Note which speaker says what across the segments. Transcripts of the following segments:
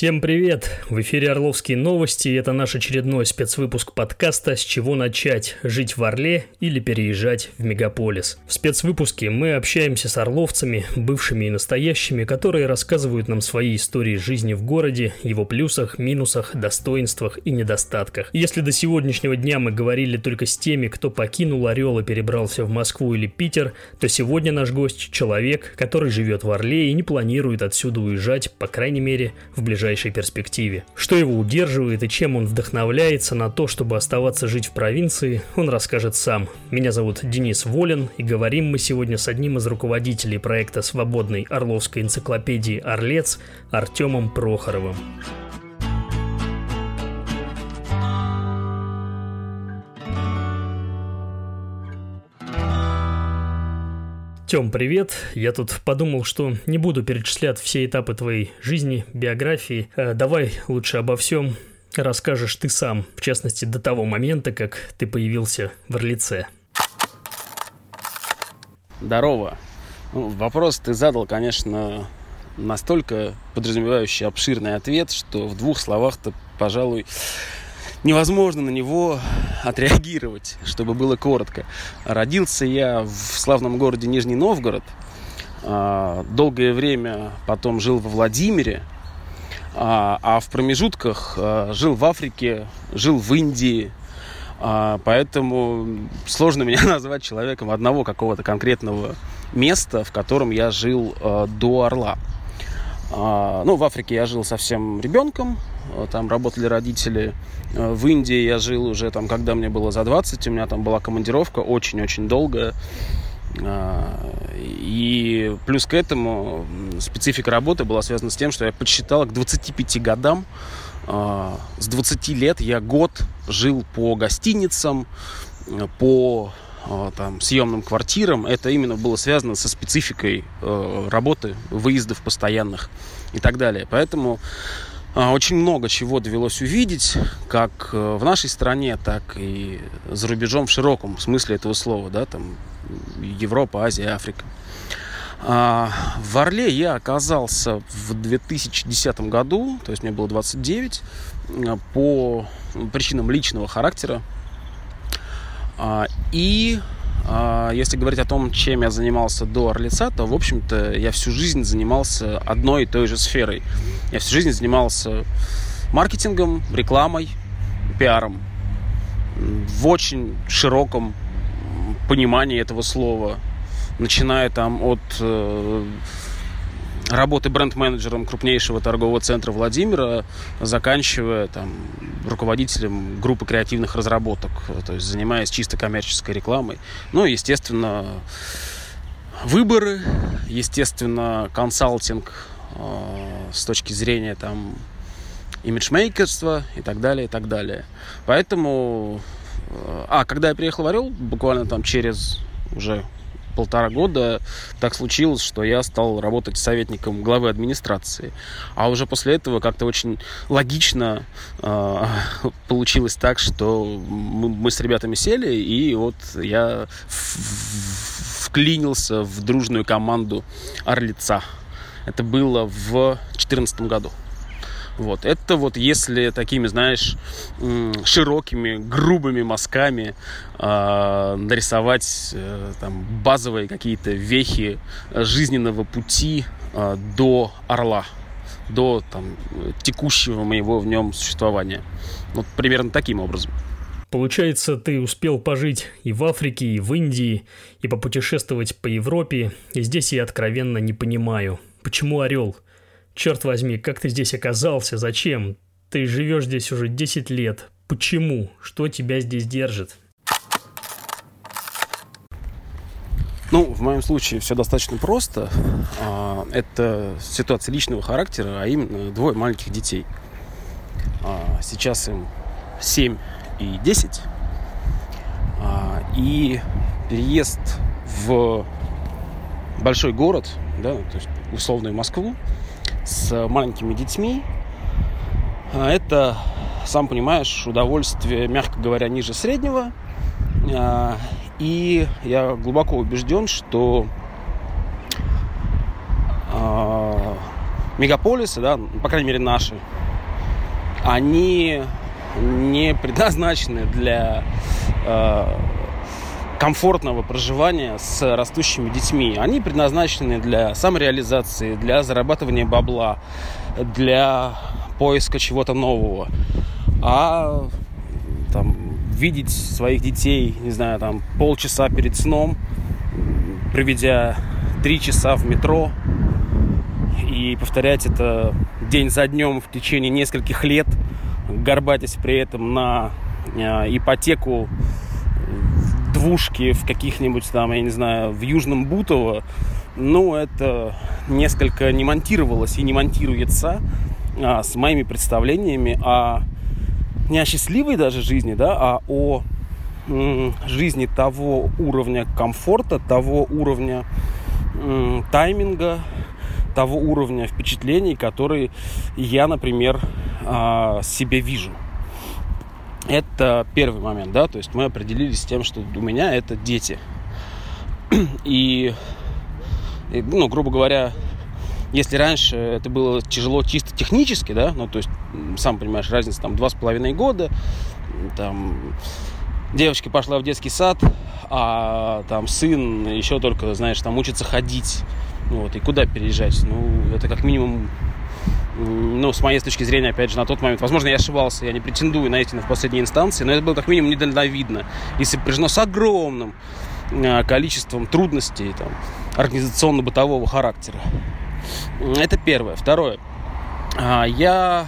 Speaker 1: Всем привет! В эфире Орловские новости и это наш очередной спецвыпуск подкаста «С чего начать? Жить в Орле или переезжать в мегаполис?». В спецвыпуске мы общаемся с орловцами, бывшими и настоящими, которые рассказывают нам свои истории жизни в городе, его плюсах, минусах, достоинствах и недостатках. Если до сегодняшнего дня мы говорили только с теми, кто покинул Орел и перебрался в Москву или Питер, то сегодня наш гость – человек, который живет в Орле и не планирует отсюда уезжать, по крайней мере, в ближайшее ближайшей перспективе. Что его удерживает и чем он вдохновляется на то, чтобы оставаться жить в провинции, он расскажет сам. Меня зовут Денис Волин, и говорим мы сегодня с одним из руководителей проекта свободной Орловской энциклопедии «Орлец» Артемом Прохоровым. Тем, привет. Я тут подумал, что не буду перечислять все этапы твоей жизни, биографии. Э, давай лучше обо всем расскажешь ты сам, в частности, до того момента, как ты появился в Орлице.
Speaker 2: Здорово. Ну, вопрос ты задал, конечно, настолько подразумевающий обширный ответ, что в двух словах-то, пожалуй, невозможно на него отреагировать, чтобы было коротко. Родился я в славном городе Нижний Новгород. А, долгое время потом жил во Владимире. А, а в промежутках а, жил в Африке, жил в Индии. Поэтому сложно меня назвать человеком одного какого-то конкретного места, в котором я жил до Орла. Ну, в Африке я жил совсем ребенком, там работали родители. Э, в Индии я жил уже там, когда мне было за 20, у меня там была командировка очень-очень долгая. Э, и плюс к этому специфика работы была связана с тем, что я подсчитал к 25 годам, с 20 лет я год жил по гостиницам, по там, съемным квартирам. Это именно было связано со спецификой работы, выездов постоянных и так далее. Поэтому очень много чего довелось увидеть, как э, в нашей стране, так и за рубежом в широком смысле этого слова, да, там Европа, Азия, Африка. А, в Орле я оказался в 2010 году, то есть мне было 29, э, по причинам личного характера. А, и а, если говорить о том, чем я занимался до Орлица, то, в общем-то, я всю жизнь занимался одной и той же сферой. Я всю жизнь занимался маркетингом, рекламой, пиаром. В очень широком понимании этого слова. Начиная там от э, работы бренд-менеджером крупнейшего торгового центра Владимира, заканчивая там, руководителем группы креативных разработок, то есть занимаясь чисто коммерческой рекламой. Ну и, естественно, выборы, естественно, консалтинг э, с точки зрения там имиджмейкерства и так далее, и так далее. Поэтому... Э, а, когда я приехал в Орел, буквально там через уже полтора года так случилось, что я стал работать советником главы администрации. А уже после этого как-то очень логично э, получилось так, что мы, мы с ребятами сели, и вот я вклинился в дружную команду Орлица. Это было в 2014 году. Вот. Это вот если такими, знаешь, широкими, грубыми мазками э, нарисовать э, там, базовые какие-то вехи жизненного пути э, до Орла, до там, текущего моего в нем существования. Вот примерно таким образом.
Speaker 1: Получается, ты успел пожить и в Африке, и в Индии, и попутешествовать по Европе, и здесь я откровенно не понимаю, почему орел – Черт возьми, как ты здесь оказался? Зачем? Ты живешь здесь уже 10 лет. Почему? Что тебя здесь держит?
Speaker 2: Ну, в моем случае все достаточно просто. А, это ситуация личного характера, а именно двое маленьких детей. А, сейчас им 7 и 10. А, и переезд в большой город, да, то есть условную Москву, с маленькими детьми. А, это, сам понимаешь, удовольствие, мягко говоря, ниже среднего. А, и я глубоко убежден, что а, мегаполисы, да, по крайней мере наши, они не предназначены для комфортного проживания с растущими детьми. Они предназначены для самореализации, для зарабатывания бабла, для поиска чего-то нового. А там, видеть своих детей, не знаю, там полчаса перед сном, проведя три часа в метро и повторять это день за днем в течение нескольких лет, горбатясь при этом на э, ипотеку двушки в каких-нибудь там, я не знаю, в Южном Бутово, ну, это несколько не монтировалось и не монтируется а, с моими представлениями о не о счастливой даже жизни, да, а о м, жизни того уровня комфорта, того уровня м, тайминга, того уровня впечатлений, которые я, например, а, себе вижу. Это первый момент, да, то есть мы определились с тем, что у меня это дети. И, и ну, грубо говоря, если раньше это было тяжело чисто технически, да, ну, то есть, сам понимаешь, разница там два с половиной года, там, девочка пошла в детский сад, а там сын еще только, знаешь, там учится ходить, вот, и куда переезжать? Ну, это как минимум ну, с моей точки зрения, опять же, на тот момент, возможно, я ошибался, я не претендую на истину в последней инстанции, но это было как минимум недальновидно и сопряжено с огромным а, количеством трудностей там, организационно-бытового характера. Это первое. Второе. А, я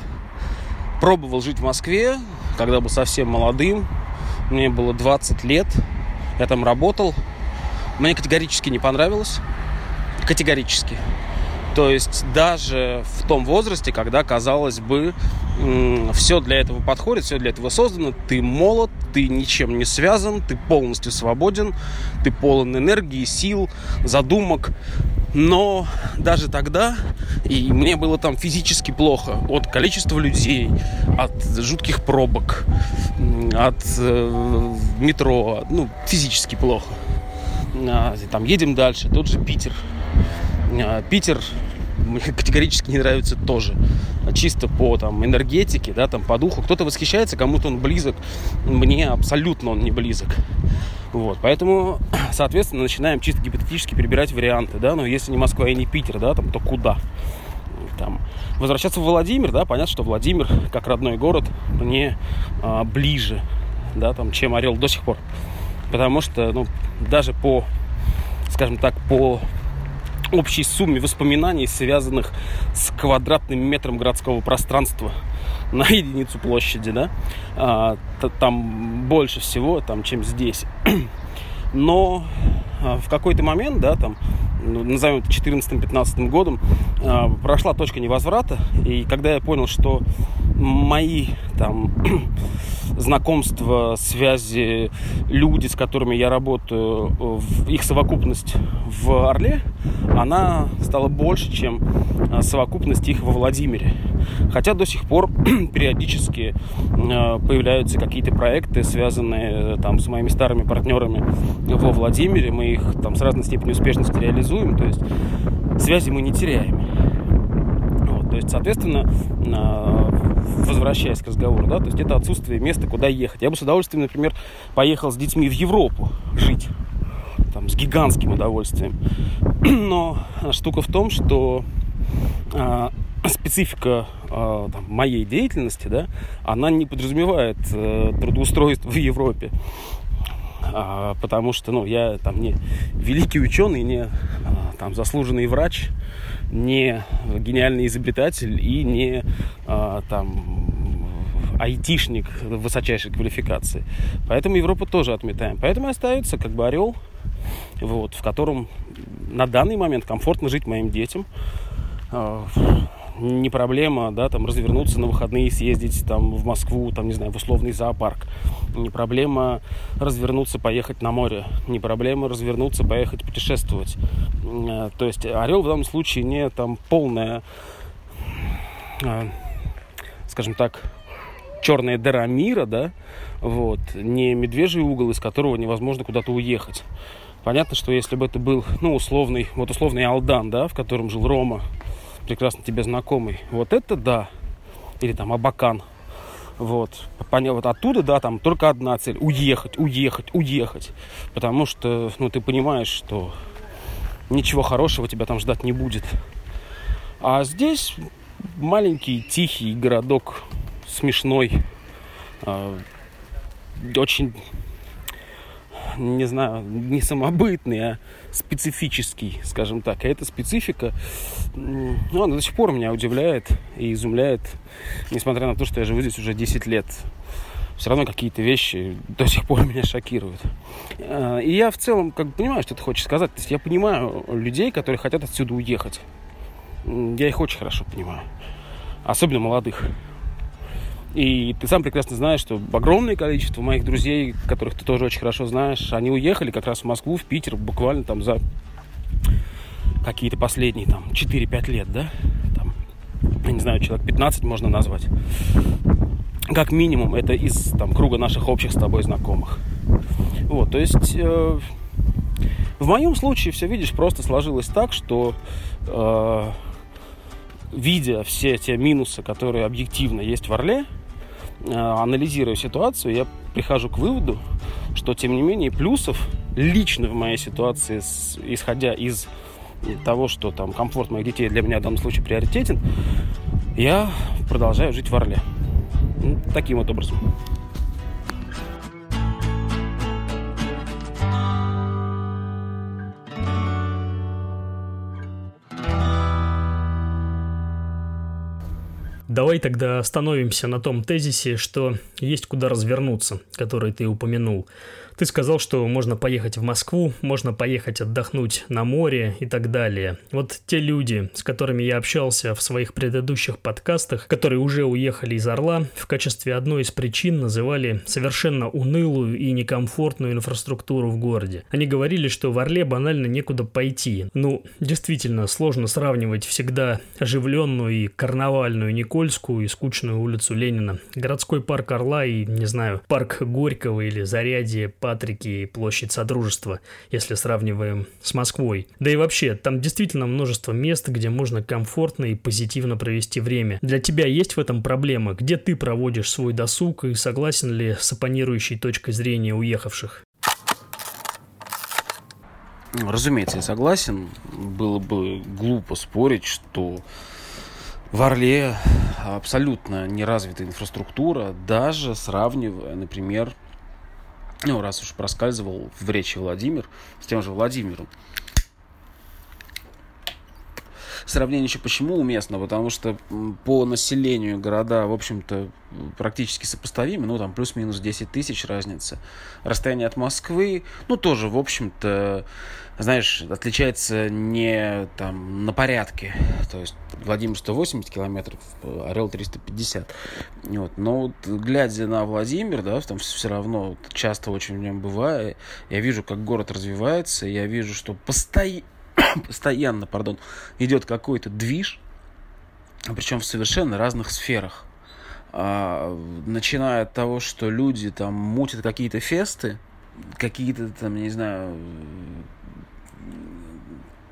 Speaker 2: пробовал жить в Москве, когда был совсем молодым. Мне было 20 лет. Я там работал. Мне категорически не понравилось. Категорически. То есть даже в том возрасте, когда, казалось бы, все для этого подходит, все для этого создано, ты молод, ты ничем не связан, ты полностью свободен, ты полон энергии, сил, задумок. Но даже тогда, и мне было там физически плохо от количества людей, от жутких пробок, от э, метро, ну, физически плохо. А, там едем дальше, тот же Питер. А, Питер мне категорически не нравится тоже. Чисто по там, энергетике, да, там, по духу. Кто-то восхищается, кому-то он близок. Мне абсолютно он не близок. Вот, поэтому, соответственно, начинаем чисто гипотетически перебирать варианты, да, но если не Москва и не Питер, да, там, то куда? Там, возвращаться в Владимир, да, понятно, что Владимир, как родной город, мне а, ближе, да, там, чем Орел до сих пор. Потому что, ну, даже по, скажем так, по общей сумме воспоминаний, связанных с квадратным метром городского пространства на единицу площади, да, а, там больше всего, там, чем здесь. Но в какой-то момент, да, там, ну, назовем это 14-15 годом, а, прошла точка невозврата, и когда я понял, что мои там знакомства, связи, люди, с которыми я работаю, их совокупность в Орле, она стала больше, чем а, совокупность их во Владимире. Хотя до сих пор периодически а, появляются какие-то проекты, связанные там с моими старыми партнерами во Владимире. Мы их там с разной степенью успешности реализуем, то есть связи мы не теряем. Вот, то есть, соответственно, а, возвращаясь к разговору, да, то есть это отсутствие места, куда ехать. Я бы с удовольствием, например, поехал с детьми в Европу жить, там, с гигантским удовольствием. Но штука в том, что э, специфика э, там, моей деятельности, да, она не подразумевает э, трудоустройство в Европе. А, потому что, ну, я там не великий ученый, не а, там заслуженный врач, не гениальный изобретатель и не а, там айтишник высочайшей квалификации. Поэтому Европу тоже отметаем. Поэтому остается как бы орел, вот, в котором на данный момент комфортно жить моим детям. Не проблема, да, там развернуться на выходные, съездить там в Москву, там, не знаю, в условный зоопарк. Не проблема развернуться, поехать на море. Не проблема развернуться, поехать путешествовать. Э, то есть орел в данном случае не там полная, э, скажем так, черная дыра мира, да, вот, не медвежий угол, из которого невозможно куда-то уехать. Понятно, что если бы это был, ну, условный, вот условный Алдан, да, в котором жил Рома, прекрасно тебе знакомый. Вот это да. Или там Абакан. Вот. Понял, вот оттуда, да, там только одна цель. Уехать, уехать, уехать. Потому что, ну, ты понимаешь, что ничего хорошего тебя там ждать не будет. А здесь маленький, тихий городок, смешной, э, очень, не знаю, не самобытный, а специфический, скажем так. И эта специфика, ну, она до сих пор меня удивляет и изумляет, несмотря на то, что я живу здесь уже 10 лет. Все равно какие-то вещи до сих пор меня шокируют. А, и я в целом как бы понимаю, что ты хочешь сказать. То есть я понимаю людей, которые хотят отсюда уехать. Я их очень хорошо понимаю. Особенно молодых. И ты сам прекрасно знаешь, что огромное количество моих друзей, которых ты тоже очень хорошо знаешь, они уехали как раз в Москву, в Питер буквально там за какие-то последние там 4-5 лет, да? Там, я не знаю, человек 15 можно назвать. Как минимум, это из там, круга наших общих с тобой знакомых. Вот, то есть э, в моем случае все, видишь, просто сложилось так, что э, видя все те минусы, которые объективно есть в Орле, анализируя ситуацию, я прихожу к выводу, что, тем не менее, плюсов лично в моей ситуации, исходя из того, что там комфорт моих детей для меня в данном случае приоритетен, я продолжаю жить в Орле. Ну, таким вот образом.
Speaker 1: Давай тогда остановимся на том тезисе, что есть куда развернуться, который ты упомянул. Ты сказал, что можно поехать в Москву, можно поехать отдохнуть на море и так далее. Вот те люди, с которыми я общался в своих предыдущих подкастах, которые уже уехали из Орла, в качестве одной из причин называли совершенно унылую и некомфортную инфраструктуру в городе. Они говорили, что в Орле банально некуда пойти. Ну, действительно, сложно сравнивать всегда оживленную и карнавальную Никольскую и скучную улицу Ленина, городской парк Орла и, не знаю, парк Горького или Зарядье Патрики и площадь Содружества, если сравниваем с Москвой. Да и вообще, там действительно множество мест, где можно комфортно и позитивно провести время. Для тебя есть в этом проблема? Где ты проводишь свой досуг и согласен ли с оппонирующей точкой зрения уехавших?
Speaker 2: Разумеется, я согласен. Было бы глупо спорить, что в Орле абсолютно неразвитая инфраструктура, даже сравнивая, например, ну, раз уж проскальзывал в речи Владимир, с тем же Владимиром. Сравнение еще почему уместно? Потому что по населению города, в общем-то, практически сопоставимы. Ну, там плюс-минус 10 тысяч разница. Расстояние от Москвы, ну, тоже, в общем-то, знаешь, отличается не там на порядке. То есть Владимир 180 километров, Орел 350. Вот. Но вот, глядя на Владимир, да, там все равно часто очень в нем бываю, я вижу, как город развивается, я вижу, что постоянно постоянно, пардон, идет какой-то движ, причем в совершенно разных сферах. А, начиная от того, что люди там мутят какие-то фесты, какие-то там, не знаю,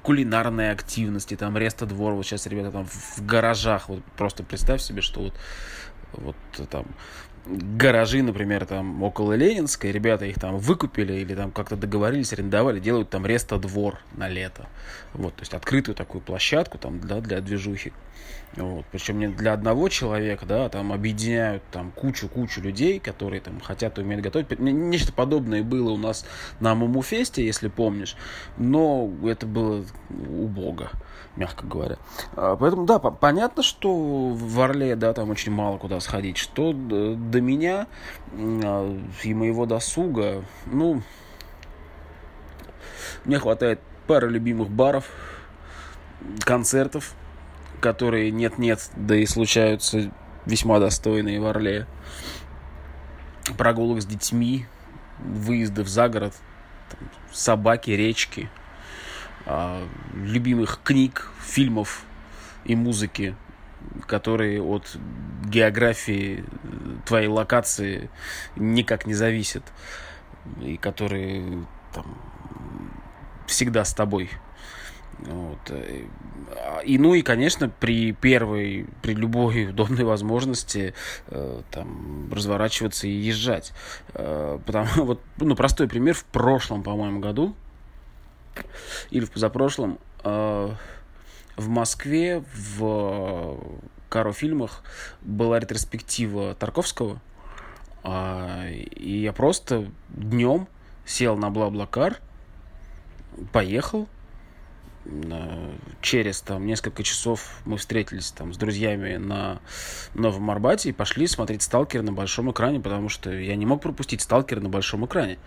Speaker 2: кулинарные активности, там Реста двор, вот сейчас ребята там в гаражах, вот просто представь себе, что вот, вот там гаражи, например, там около Ленинской, ребята их там выкупили или там как-то договорились, арендовали, делают там Реста двор на лето. Вот, то есть открытую такую площадку там для, для движухи. Вот. Причем не для одного человека, да, там объединяют там кучу-кучу людей, которые там хотят и умеют готовить. Нечто подобное было у нас на Мумуфесте, если помнишь, но это было убого, мягко говоря. А, поэтому, да, понятно, что в Орле, да, там очень мало куда сходить. Что до меня а, и моего досуга, ну, мне хватает пары любимых баров, концертов, которые нет-нет, да и случаются весьма достойные в Орле. Прогулок с детьми, выездов за город, там, собаки, речки, любимых книг, фильмов и музыки, которые от географии твоей локации никак не зависят и которые там, всегда с тобой Вот. Э, и, ну и, конечно, при первой, при любой удобной возможности э, там разворачиваться и езжать. Э, потому вот, ну, простой пример, в прошлом, по-моему, году, или в позапрошлом, э, в Москве в Каро-фильмах была ретроспектива Тарковского, э, и я просто днем сел на Бла-Блакар, поехал, через там несколько часов мы встретились там с друзьями на Новом Арбате и пошли смотреть «Сталкер» на большом экране, потому что я не мог пропустить «Сталкер» на большом экране.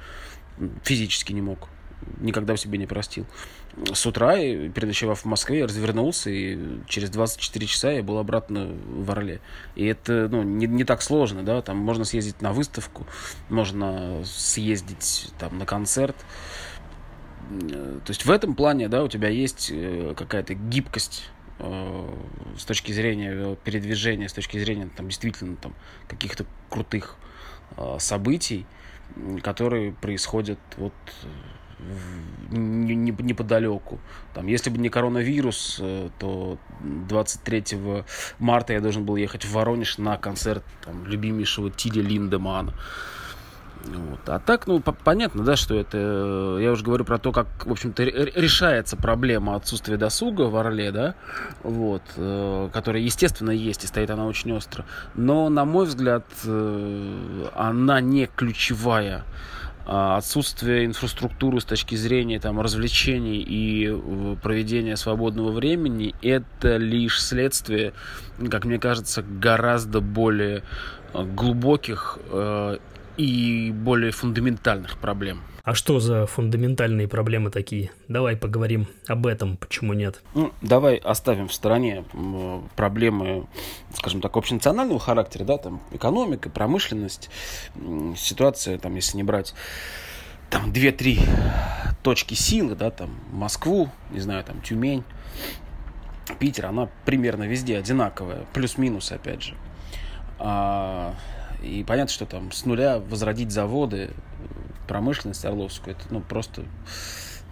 Speaker 2: Физически не мог. Никогда в себе не простил. С утра, переночевав в Москве, я развернулся, и через 24 часа я был обратно в Орле. И это ну, не, не так сложно, да, там можно съездить на выставку, можно съездить там на концерт, то есть в этом плане, да, у тебя есть э, какая-то гибкость э, с точки зрения передвижения, с точки зрения там действительно там каких-то крутых э, событий, которые происходят вот неподалеку. Там, если бы не коронавирус, то 23 марта я должен был ехать в Воронеж на концерт там, любимейшего Тиля Линдемана. Вот. А так, ну, понятно, да, что это, я уже говорю про то, как, в общем-то, решается проблема отсутствия досуга в Орле, да, вот, э, которая, естественно, есть, и стоит она очень остро. Но, на мой взгляд, э, она не ключевая. А отсутствие инфраструктуры с точки зрения там, развлечений и проведения свободного времени – это лишь следствие, как мне кажется, гораздо более глубоких и более фундаментальных проблем.
Speaker 1: А что за фундаментальные проблемы такие? Давай поговорим об этом, почему нет.
Speaker 2: Ну, давай оставим в стороне проблемы, скажем так, общенационального характера, да, там экономика, промышленность, ситуация, там, если не брать там две-три точки силы, да, там Москву, не знаю, там Тюмень, Питер, она примерно везде одинаковая, плюс-минус, опять же. А, и понятно, что там с нуля возродить заводы, промышленность Орловскую, это ну, просто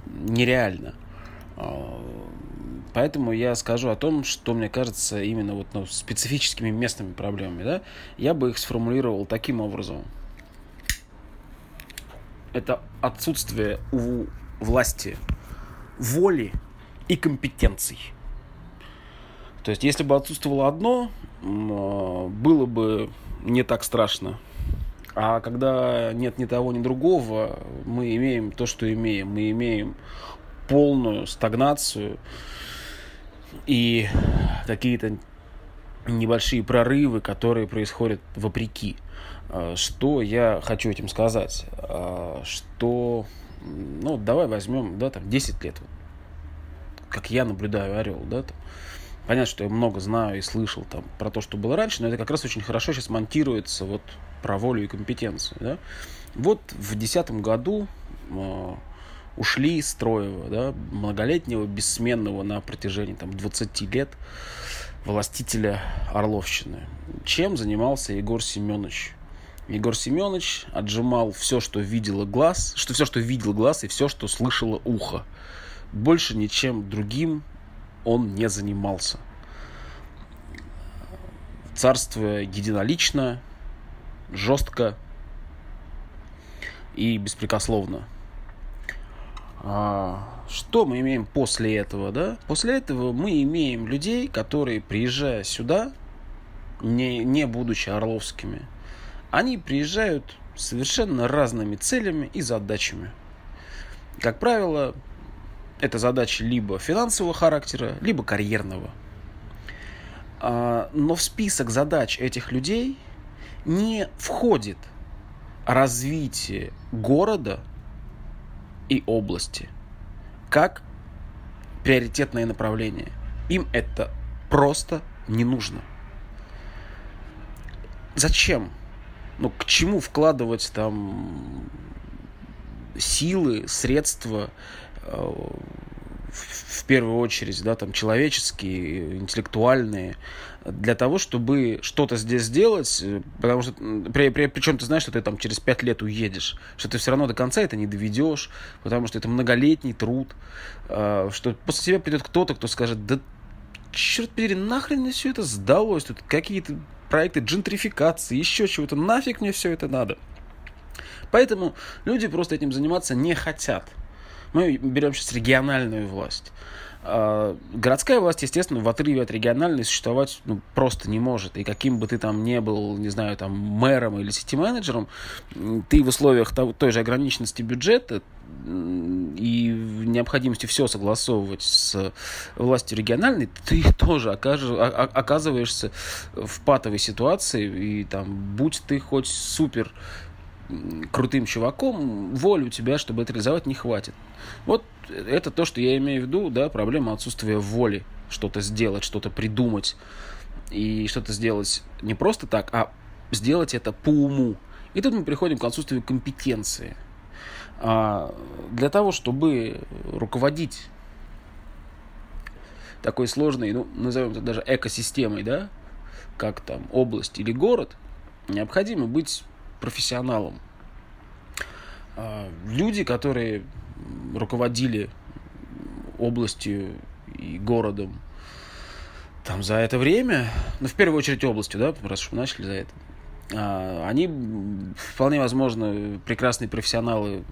Speaker 2: нереально. А, поэтому я скажу о том, что мне кажется именно вот, ну, специфическими местными проблемами. Да? Я бы их сформулировал таким образом. Это отсутствие у власти воли и компетенций. То есть, если бы отсутствовало одно, а, было бы не так страшно. А когда нет ни того, ни другого, мы имеем то, что имеем. Мы имеем полную стагнацию и какие-то небольшие прорывы, которые происходят вопреки. А, что я хочу этим сказать? А, что, ну, давай возьмем, да, там, 10 лет, как я наблюдаю Орел, да, там, Понятно, что я много знаю и слышал там про то, что было раньше, но это как раз очень хорошо сейчас монтируется вот про волю и компетенцию. Да? Вот в 2010 году э, ушли из Строева, да, многолетнего, бессменного на протяжении там, 20 лет властителя Орловщины. Чем занимался Егор Семенович? Егор Семенович отжимал все, что видело глаз, что все, что видел глаз и все, что слышало ухо. Больше ничем другим он не занимался. Царство единолично, жестко и беспрекословно. А, что мы имеем после этого, да? После этого мы имеем людей, которые, приезжая сюда, не, не будучи орловскими, они приезжают совершенно разными целями и задачами. Как правило, это задачи либо финансового характера, либо карьерного. А, но в список задач этих людей не входит развитие города и области как приоритетное направление. Им это просто не нужно. Зачем? Ну, к чему вкладывать там силы, средства, в первую очередь, да, там, человеческие, интеллектуальные, для того, чтобы что-то здесь сделать, э, потому что, при, при, причем ты знаешь, что ты там через пять лет уедешь, что ты все равно до конца это не доведешь, потому что это многолетний труд, э, что после тебя придет кто-то, кто скажет, да черт подери, нахрен мне все это сдалось, тут какие-то проекты джентрификации, еще чего-то, нафиг мне все это надо. Поэтому люди просто этим заниматься не хотят. Мы берем сейчас региональную власть. А, городская власть, естественно, в отрыве от региональной существовать ну, просто не может. И каким бы ты там не был, не знаю, там, мэром или сети-менеджером, ты в условиях того, той же ограниченности бюджета и необходимости все согласовывать с властью региональной, ты тоже окажешь, оказываешься в патовой ситуации, и там, будь ты хоть супер крутым чуваком, воли у тебя, чтобы это реализовать, не хватит. Вот это то, что я имею в виду, да, проблема отсутствия воли что-то сделать, что-то придумать и что-то сделать не просто так, а сделать это по уму. И тут мы приходим к отсутствию компетенции. А для того, чтобы руководить такой сложной, ну, назовем это даже экосистемой, да, как там область или город, необходимо быть профессионалом. А, люди, которые руководили областью и городом там за это время, ну, в первую очередь областью, да, раз уж мы начали за это, а, они вполне возможно прекрасные профессионалы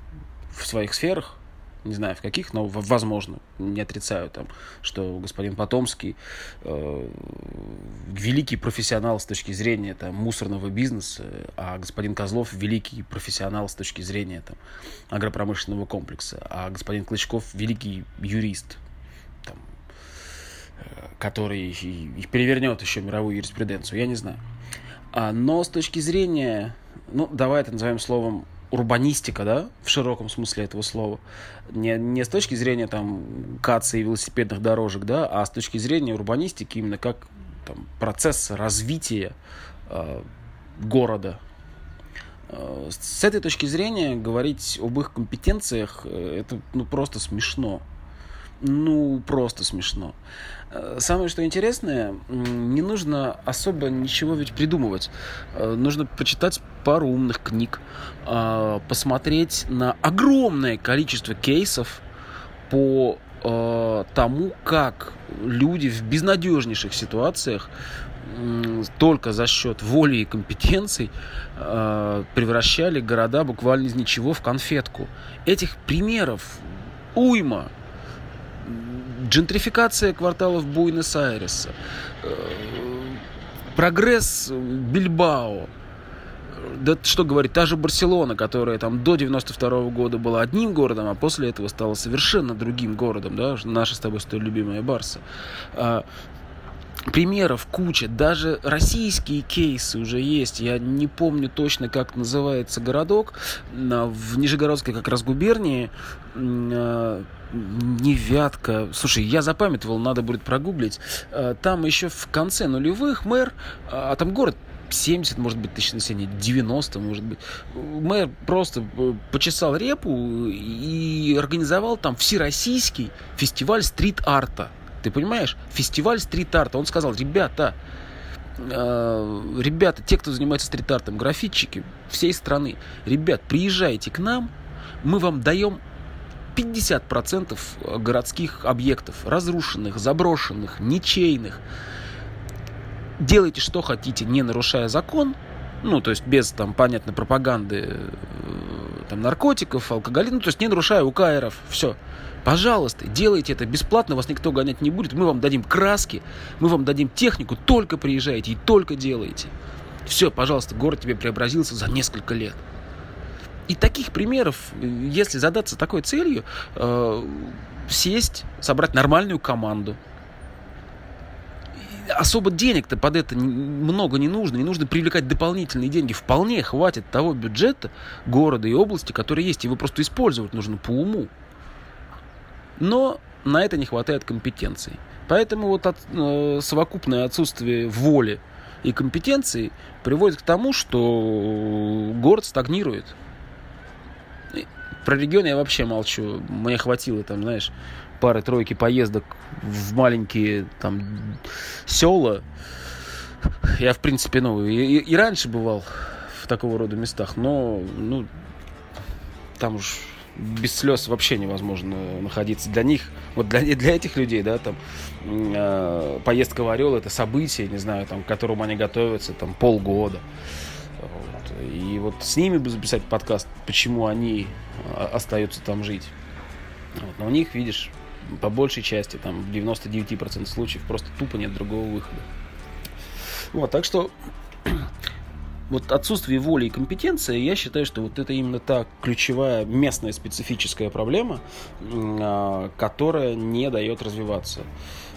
Speaker 2: в своих сферах, не знаю в каких, но возможно, не отрицаю там, что господин Потомский э, великий профессионал с точки зрения там, мусорного бизнеса, а господин Козлов великий профессионал с точки зрения там, агропромышленного комплекса, а господин Клычков великий юрист, там, э, который их перевернет еще мировую юриспруденцию, я не знаю. А, но с точки зрения, ну, давай это назовем словом урбанистика, да, в широком смысле этого слова, не, не с точки зрения там КАЦа и велосипедных дорожек, да, а с точки зрения урбанистики именно как там, процесс развития э, города. Э, с этой точки зрения говорить об их компетенциях э, это ну, просто смешно. Ну, просто смешно. Э, самое что интересное, не нужно особо ничего ведь придумывать. Э, нужно почитать пару умных книг, э, посмотреть на огромное количество кейсов по тому, как люди в безнадежнейших ситуациях только за счет воли и компетенций превращали города буквально из ничего в конфетку. Этих примеров уйма джентрификация кварталов Буэнос-Айреса, э, прогресс Бильбао, да что говорить, та же Барселона, которая там до 92 -го года была одним городом, а после этого стала совершенно другим городом, да, наша с тобой столь любимая Барса. А, примеров куча, даже российские кейсы уже есть. Я не помню точно, как называется городок. В Нижегородской как раз губернии а, Невятка. Слушай, я запамятовал, надо будет прогуглить. А, там еще в конце нулевых мэр, а там город 70, может быть, тысяч населения, 90, может быть. Мэр просто э, почесал репу и организовал там всероссийский фестиваль стрит-арта. Ты понимаешь? Фестиваль стрит-арта. Он сказал, ребята, э, ребята, те, кто занимается стрит-артом, графитчики всей страны, ребят, приезжайте к нам, мы вам даем 50% городских объектов, разрушенных, заброшенных, ничейных. Делайте, что хотите, не нарушая закон, ну, то есть без, там, понятно, пропаганды э, там, наркотиков, алкоголя, ну, то есть не нарушая УКРов, все. Пожалуйста, делайте это бесплатно, вас никто гонять не будет. Мы вам дадим краски, мы вам дадим технику, только приезжайте и только делайте. Все, пожалуйста, город тебе преобразился за несколько лет. И таких примеров, если задаться такой целью, э, сесть, собрать нормальную команду, особо денег-то под это много не нужно, не нужно привлекать дополнительные деньги. Вполне хватит того бюджета города и области, который есть, его просто использовать нужно по уму но на это не хватает компетенций. Поэтому вот от, э, совокупное отсутствие воли и компетенции приводит к тому, что город стагнирует. И про регион я вообще молчу. Мне хватило там, знаешь, пары-тройки поездок в маленькие там села. Я, в принципе, ну, и, и раньше бывал в такого рода местах, но, ну, там уж без слез вообще невозможно находиться. Для них, вот для, для этих людей, да, там, э, поездка в Орел это событие, не знаю, там, к которому они готовятся там полгода. Вот. И вот с ними бы записать подкаст, почему они а, остаются там жить. Вот. Но у них, видишь, по большей части, там, в 99% случаев просто тупо нет другого выхода. Вот, так что вот отсутствие воли и компетенции, я считаю, что вот это именно та ключевая местная специфическая проблема, а, которая не дает развиваться.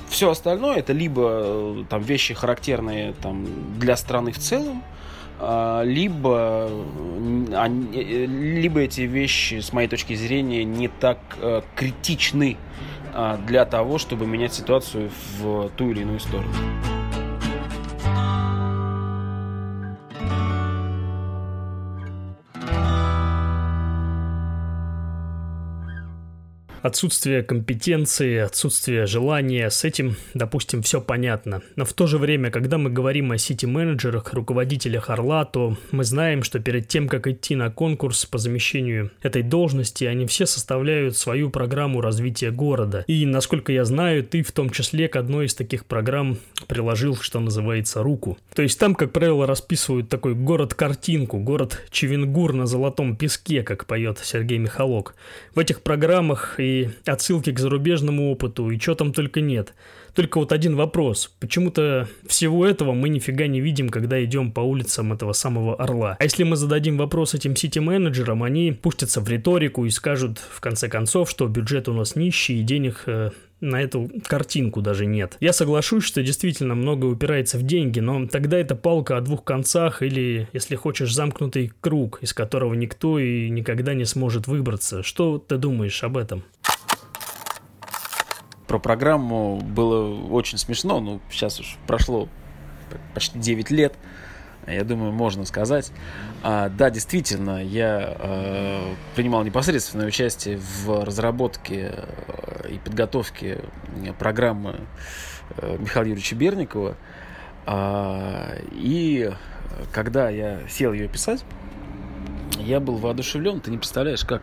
Speaker 2: Все остальное это либо э, там вещи характерные там, для страны в целом, а, либо, э, либо эти вещи, с моей точки зрения, не так э, критичны а, для того, чтобы менять ситуацию в ту или иную сторону.
Speaker 1: Отсутствие компетенции, отсутствие желания, с этим, допустим, все понятно. Но в то же время, когда мы говорим о сити-менеджерах, руководителях Орла, то мы знаем, что перед тем, как идти на конкурс по замещению этой должности, они все составляют свою программу развития города. И, насколько я знаю, ты в том числе к одной из таких программ приложил, что называется, руку. То есть там, как правило, расписывают такой город-картинку, город Чевенгур на золотом песке, как поет Сергей Михалок. В этих программах и отсылки к зарубежному опыту, и что там только нет. Только вот один вопрос. Почему-то всего этого мы нифига не видим, когда идем по улицам этого самого Орла. А если мы зададим вопрос этим сити-менеджерам, они пустятся в риторику и скажут в конце концов, что бюджет у нас нищий и денег э, на эту картинку даже нет. Я соглашусь, что действительно много упирается в деньги, но тогда это палка о двух концах или, если хочешь, замкнутый круг, из которого никто и никогда не сможет выбраться. Что ты думаешь об этом?
Speaker 2: Про программу было очень смешно, ну, сейчас уж прошло почти 9 лет, я думаю, можно сказать. А, да, действительно, я э, принимал непосредственное участие в разработке э, и подготовке программы э, Михаила Юрьевича Берникова. А, и когда я сел ее писать, я был воодушевлен, ты не представляешь, как.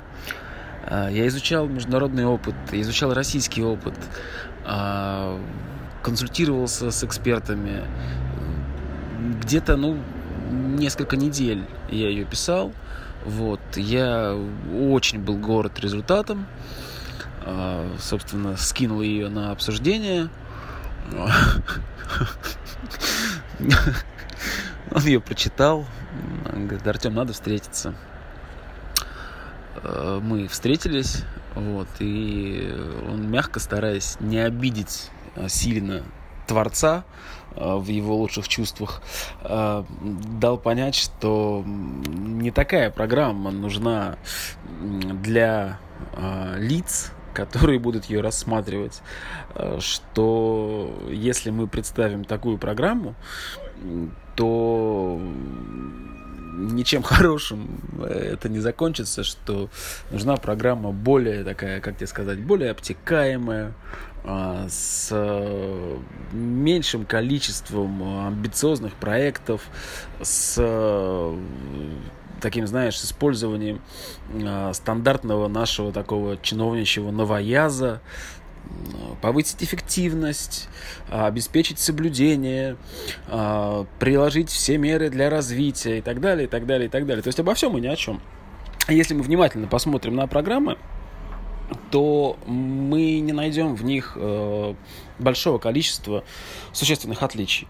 Speaker 2: Я изучал международный опыт, изучал российский опыт, а, консультировался с экспертами. Где-то, ну, несколько недель я ее писал. Вот, я очень был горд результатом. А, собственно, скинул ее на обсуждение. Он ее прочитал. Он говорит, Артем, надо встретиться. Э, мы встретились, вот, и он мягко стараясь не обидеть а, сильно Творца в его лучших чувствах, э, дал понять, что не такая программа нужна для лиц, которые будут ее рассматривать, что если мы представим такую программу, то ничем хорошим это не закончится, что нужна программа более такая, как тебе сказать, более обтекаемая, а, с меньшим количеством амбициозных проектов, с таким, знаешь, с использованием стандартного нашего такого чиновничьего новояза, повысить эффективность, а, обеспечить соблюдение, а, приложить все меры для развития и так далее, и так далее, и так далее. То есть обо всем и ни о чем. Если мы внимательно посмотрим на программы, то мы не найдем в них э, большого количества существенных отличий.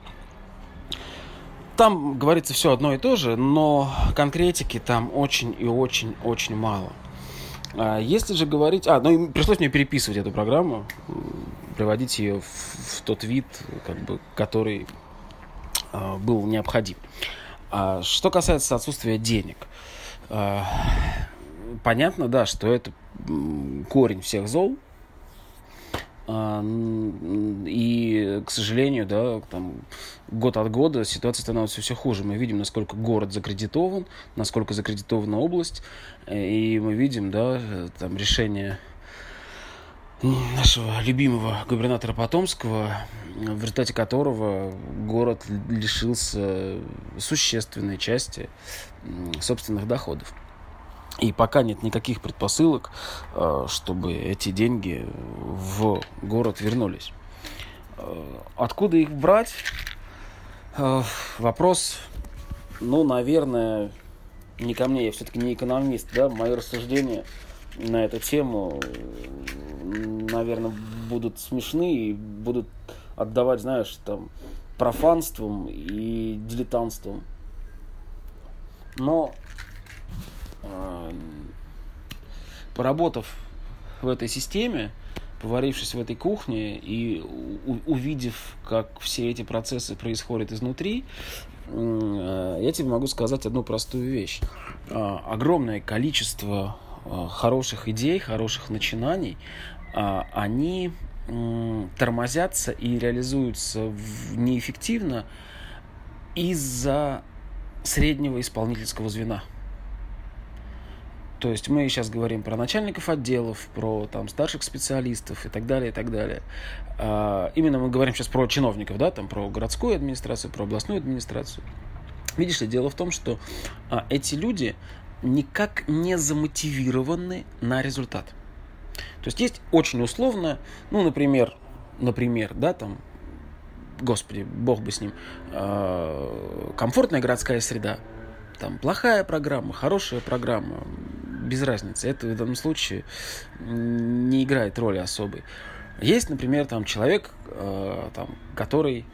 Speaker 2: Там говорится все одно и то же, но конкретики там очень и очень очень мало. А если же говорить... А, ну пришлось мне переписывать эту программу, приводить ее в, в тот вид, как бы, который э, был необходим. А, что касается отсутствия денег. Э, понятно, да, что это корень всех зол. А, и, к сожалению, да, там, год от года ситуация становится все хуже. Мы видим, насколько город закредитован, насколько закредитована область, и мы видим, да, там решение нашего любимого губернатора Потомского, в результате которого город лишился существенной части собственных доходов. И пока нет никаких предпосылок, э, чтобы эти деньги в город вернулись. Э, откуда их брать? Э, вопрос, ну, наверное, не ко мне, я все-таки не экономист, да, мои рассуждения на эту тему, наверное, будут смешны и будут отдавать, знаешь, там, профанством и дилетантством. Но поработав в этой системе, поварившись в этой кухне и увидев, как все эти процессы происходят изнутри, э, я тебе могу сказать одну простую вещь. А, огромное количество а, хороших идей, хороших начинаний, они тормозятся и реализуются неэффективно из-за среднего исполнительского звена. То есть мы сейчас говорим про начальников отделов, про там старших специалистов и так далее, и так далее. А, именно мы говорим сейчас про чиновников, да, там про городскую администрацию, про областную администрацию. Видишь ли, дело в том, что а, эти люди никак не замотивированы на результат. То есть есть очень условно, ну, например, например, да, там, господи, бог бы с ним, э, комфортная городская среда, там плохая программа, хорошая программа, без разницы. Это в данном случае не играет роли особой. Есть, например, там человек, э, там, который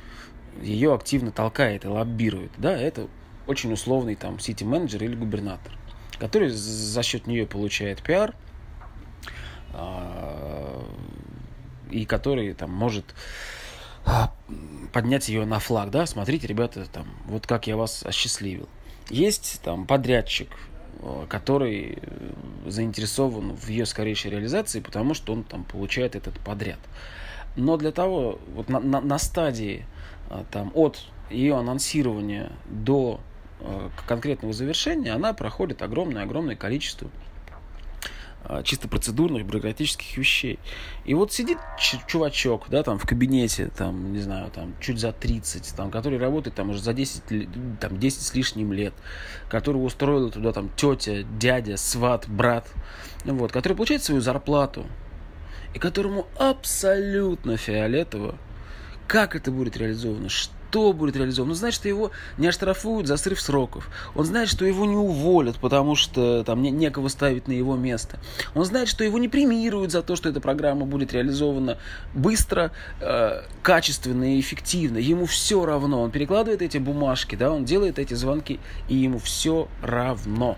Speaker 2: ее активно толкает и лоббирует. Да, это очень условный там сити-менеджер или губернатор, который за счет нее получает пиар, э, и который там может а, поднять ее на флаг, да, смотрите, ребята, там, вот как я вас осчастливил. Есть там подрядчик, который э, заинтересован в ее скорейшей реализации, потому что он там получает этот подряд. Но для того, вот на, на, на стадии э, там, от ее анонсирования до конкретного завершения, она проходит огромное-огромное количество чисто процедурных, бюрократических вещей. И вот сидит чувачок, да, там в кабинете, там, не знаю, там, чуть за 30, там, который работает там уже за 10, там, 10 с лишним лет, которого устроила туда там тетя, дядя, сват, брат, вот, который получает свою зарплату, и которому абсолютно фиолетово, как это будет реализовано, что что будет реализовано. Он знает, что его не оштрафуют за срыв сроков. Он знает, что его не уволят, потому что там не, некого ставить на его место. Он знает, что его не премируют за то, что эта программа будет реализована быстро, э, качественно и эффективно. Ему все равно. Он перекладывает эти бумажки, да, он делает эти звонки, и ему все равно.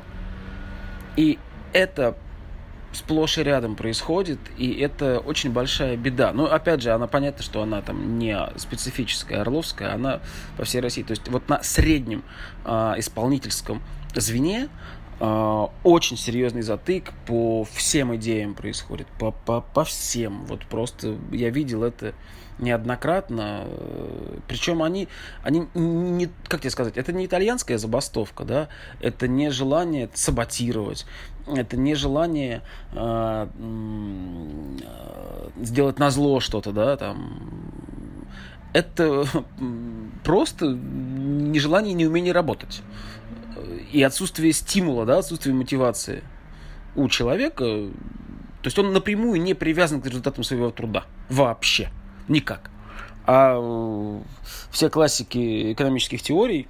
Speaker 2: И это сплошь и рядом происходит, и это очень большая беда. Но, опять же, она понятно, что она там не специфическая, орловская, она по всей России. То есть вот на среднем э, исполнительском звене э, очень серьезный затык по всем идеям происходит, по, по, по всем. Вот просто я видел это неоднократно. Причем они, они не, как тебе сказать, это не итальянская забастовка, да, это не желание саботировать, это не желание э, сделать на зло что-то, да, там. Это просто нежелание и неумение работать. И отсутствие стимула, да, отсутствие мотивации у человека. То есть он напрямую не привязан к результатам своего труда. Вообще. Никак. А э, все классики экономических теорий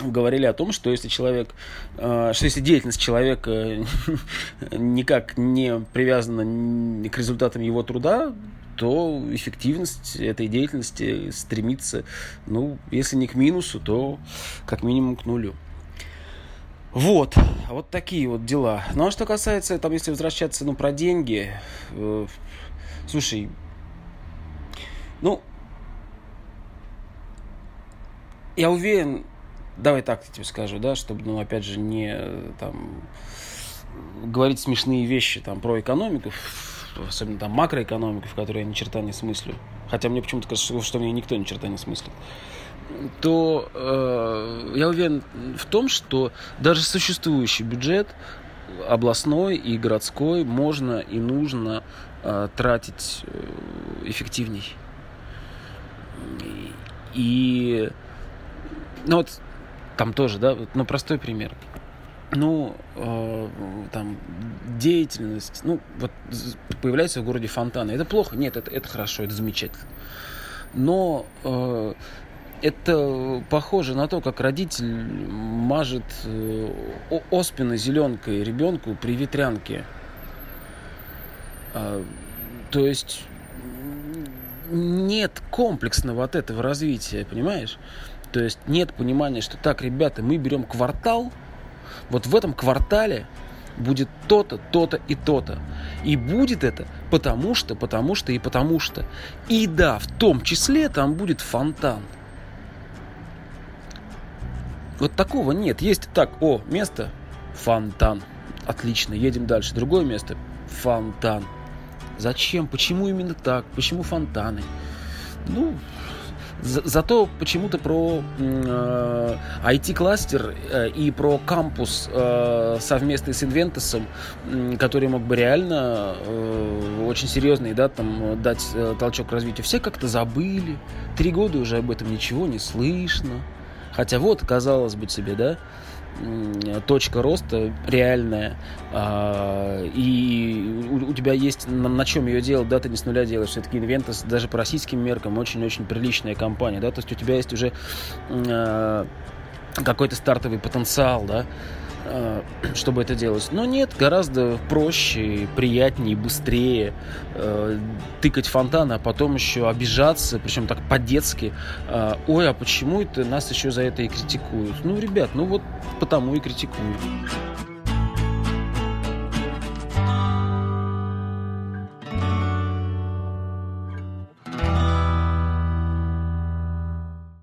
Speaker 2: говорили о том, что если человек, э, что если деятельность человека никак не привязана к результатам его труда, то эффективность этой деятельности стремится, ну, если не к минусу, то как минимум к нулю. Вот, вот такие вот дела. Ну а что касается, там, если возвращаться, ну, про деньги, э, слушай, ну, я уверен, давай так тебе скажу, да, чтобы, ну, опять же, не там говорить смешные вещи там про экономику, особенно там макроэкономику, в которой я ни черта не смыслю, хотя мне почему-то кажется, что мне никто ни черта не смыслит, то э, я уверен в том, что даже существующий бюджет областной и городской можно и нужно э, тратить э, эффективней. И, ну вот, там тоже, да, ну, простой пример. Ну, э, там, деятельность, ну, вот появляется в городе фонтаны. Это плохо? Нет, это, это хорошо, это замечательно. Но э, это похоже на то, как родитель мажет э, оспины зеленкой ребенку при ветрянке. Э, то есть нет комплексного от этого развития, понимаешь? То есть нет понимания, что так, ребята, мы берем квартал, вот в этом квартале будет то-то, то-то и то-то. И будет это потому что, потому что и потому что. И да, в том числе там будет фонтан. Вот такого нет. Есть так, о, место, фонтан. Отлично, едем дальше. Другое место, фонтан. Зачем? Почему именно так? Почему фонтаны? Ну, за, зато почему-то про э, IT-кластер э, и про кампус э, совместный с Инвентосом, э, который мог бы реально э, очень серьезный, да, там, дать э, толчок развитию, все как-то забыли. Три года уже об этом ничего не слышно. Хотя вот, казалось бы себе, да, точка роста реальная, а, и у, тебя есть на, чем ее делать, да, ты не с нуля делаешь, все-таки Inventus даже по российским меркам очень-очень приличная компания, да, то есть у тебя есть уже а, какой-то стартовый потенциал, да, чтобы это делать. Но нет, гораздо проще, приятнее, быстрее э, тыкать фонтаны, а потом еще обижаться, причем так по-детски. Э, Ой, а почему это нас еще за это и критикуют? Ну, ребят, ну вот потому и критикуют.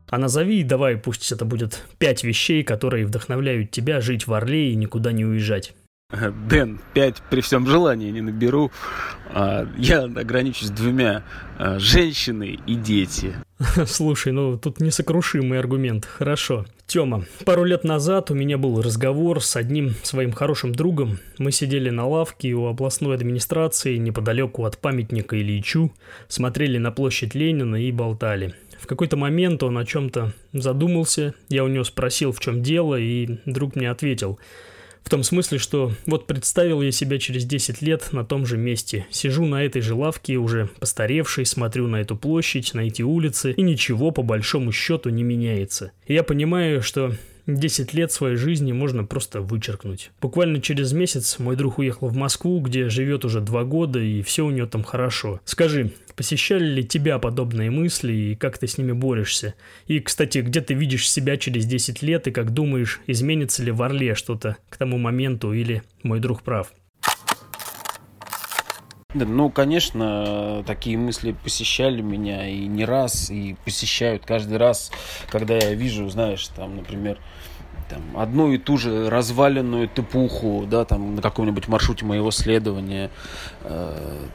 Speaker 1: А назови, давай, пусть это будет пять вещей, которые вдохновляют тебя жить в Орле и никуда не уезжать.
Speaker 2: Дэн, пять при всем желании не наберу. А, я ограничусь двумя. А, женщины и дети.
Speaker 1: Слушай, ну тут несокрушимый аргумент. Хорошо. Тёма, пару лет назад у меня был разговор с одним своим хорошим другом. Мы сидели на лавке у областной администрации неподалеку от памятника Ильичу, смотрели на площадь Ленина и болтали. В какой-то момент он о чем-то задумался, я у него спросил, в чем дело, и друг мне ответил. В том смысле, что вот представил я себя через 10 лет на том же месте. Сижу на этой же лавке, уже постаревший, смотрю на эту площадь, на эти улицы, и ничего по большому счету не меняется. И я понимаю, что 10 лет своей жизни можно просто вычеркнуть. Буквально через месяц мой друг уехал в Москву, где живет уже два года, и все у него там хорошо. Скажи, посещали ли тебя подобные мысли, и как ты с ними борешься? И, кстати, где ты видишь себя через 10 лет, и как думаешь, изменится ли в Орле что-то к тому моменту, или мой друг прав?
Speaker 2: Да, ну, конечно, такие мысли посещали меня и не раз, и посещают каждый раз, когда я вижу, знаешь, там, например, там, одну и ту же разваленную тыпуху, да, там, на каком-нибудь маршруте моего следования, э,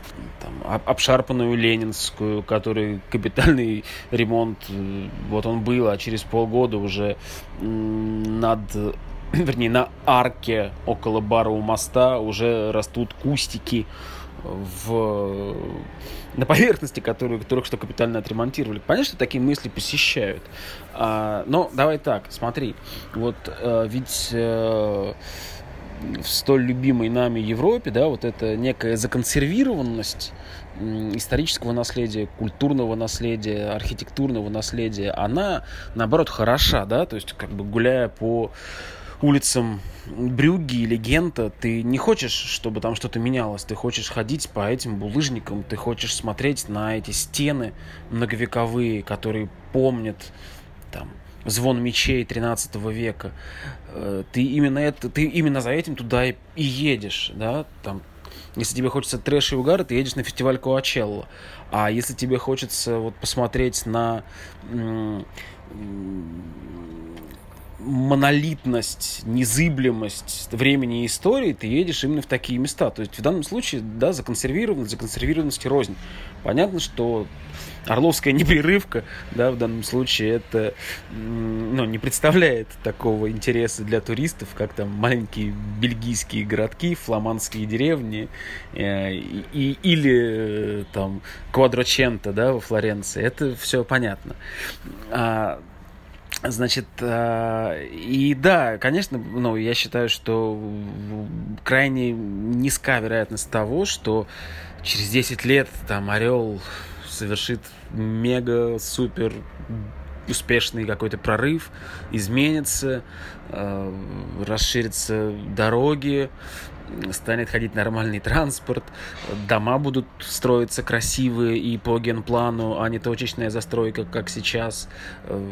Speaker 2: там, обшарпанную Ленинскую, который капитальный ремонт, э, вот он был, а через полгода уже над вернее, на арке около бара моста уже растут кустики, в, на поверхности, которую только что капитально отремонтировали. Понятно, что такие мысли посещают. А, но давай так, смотри. Вот а, ведь а, в столь любимой нами Европе, да, вот эта некая законсервированность исторического наследия, культурного наследия, архитектурного наследия, она, наоборот, хороша, да, то есть, как бы гуляя по улицам Брюгги или Гента, ты не хочешь, чтобы там что-то менялось, ты хочешь ходить по этим булыжникам, ты хочешь смотреть на эти стены многовековые, которые помнят там звон мечей 13 века. Э, ты именно это, ты именно за этим туда и, и едешь, да, там если тебе хочется трэш и угара, ты едешь на фестиваль Коачелло. А если тебе хочется вот посмотреть на монолитность, незыблемость времени и истории, ты едешь именно в такие места. То есть в данном случае, да, законсервированность, законсервированность и рознь. Понятно, что Орловская непрерывка, да, в данном случае это, ну, не представляет такого интереса для туристов, как там маленькие бельгийские городки, фламандские деревни э, и, или э, там Квадроченто, да, во Флоренции. Это все понятно. А, Значит, э, и да, конечно, ну, я считаю, что крайне низка вероятность того, что через 10 лет там Орел совершит мега-супер успешный какой-то прорыв, изменится, э, расширятся дороги, станет ходить нормальный транспорт, дома будут строиться красивые и по генплану, а не точечная застройка, как сейчас. Э,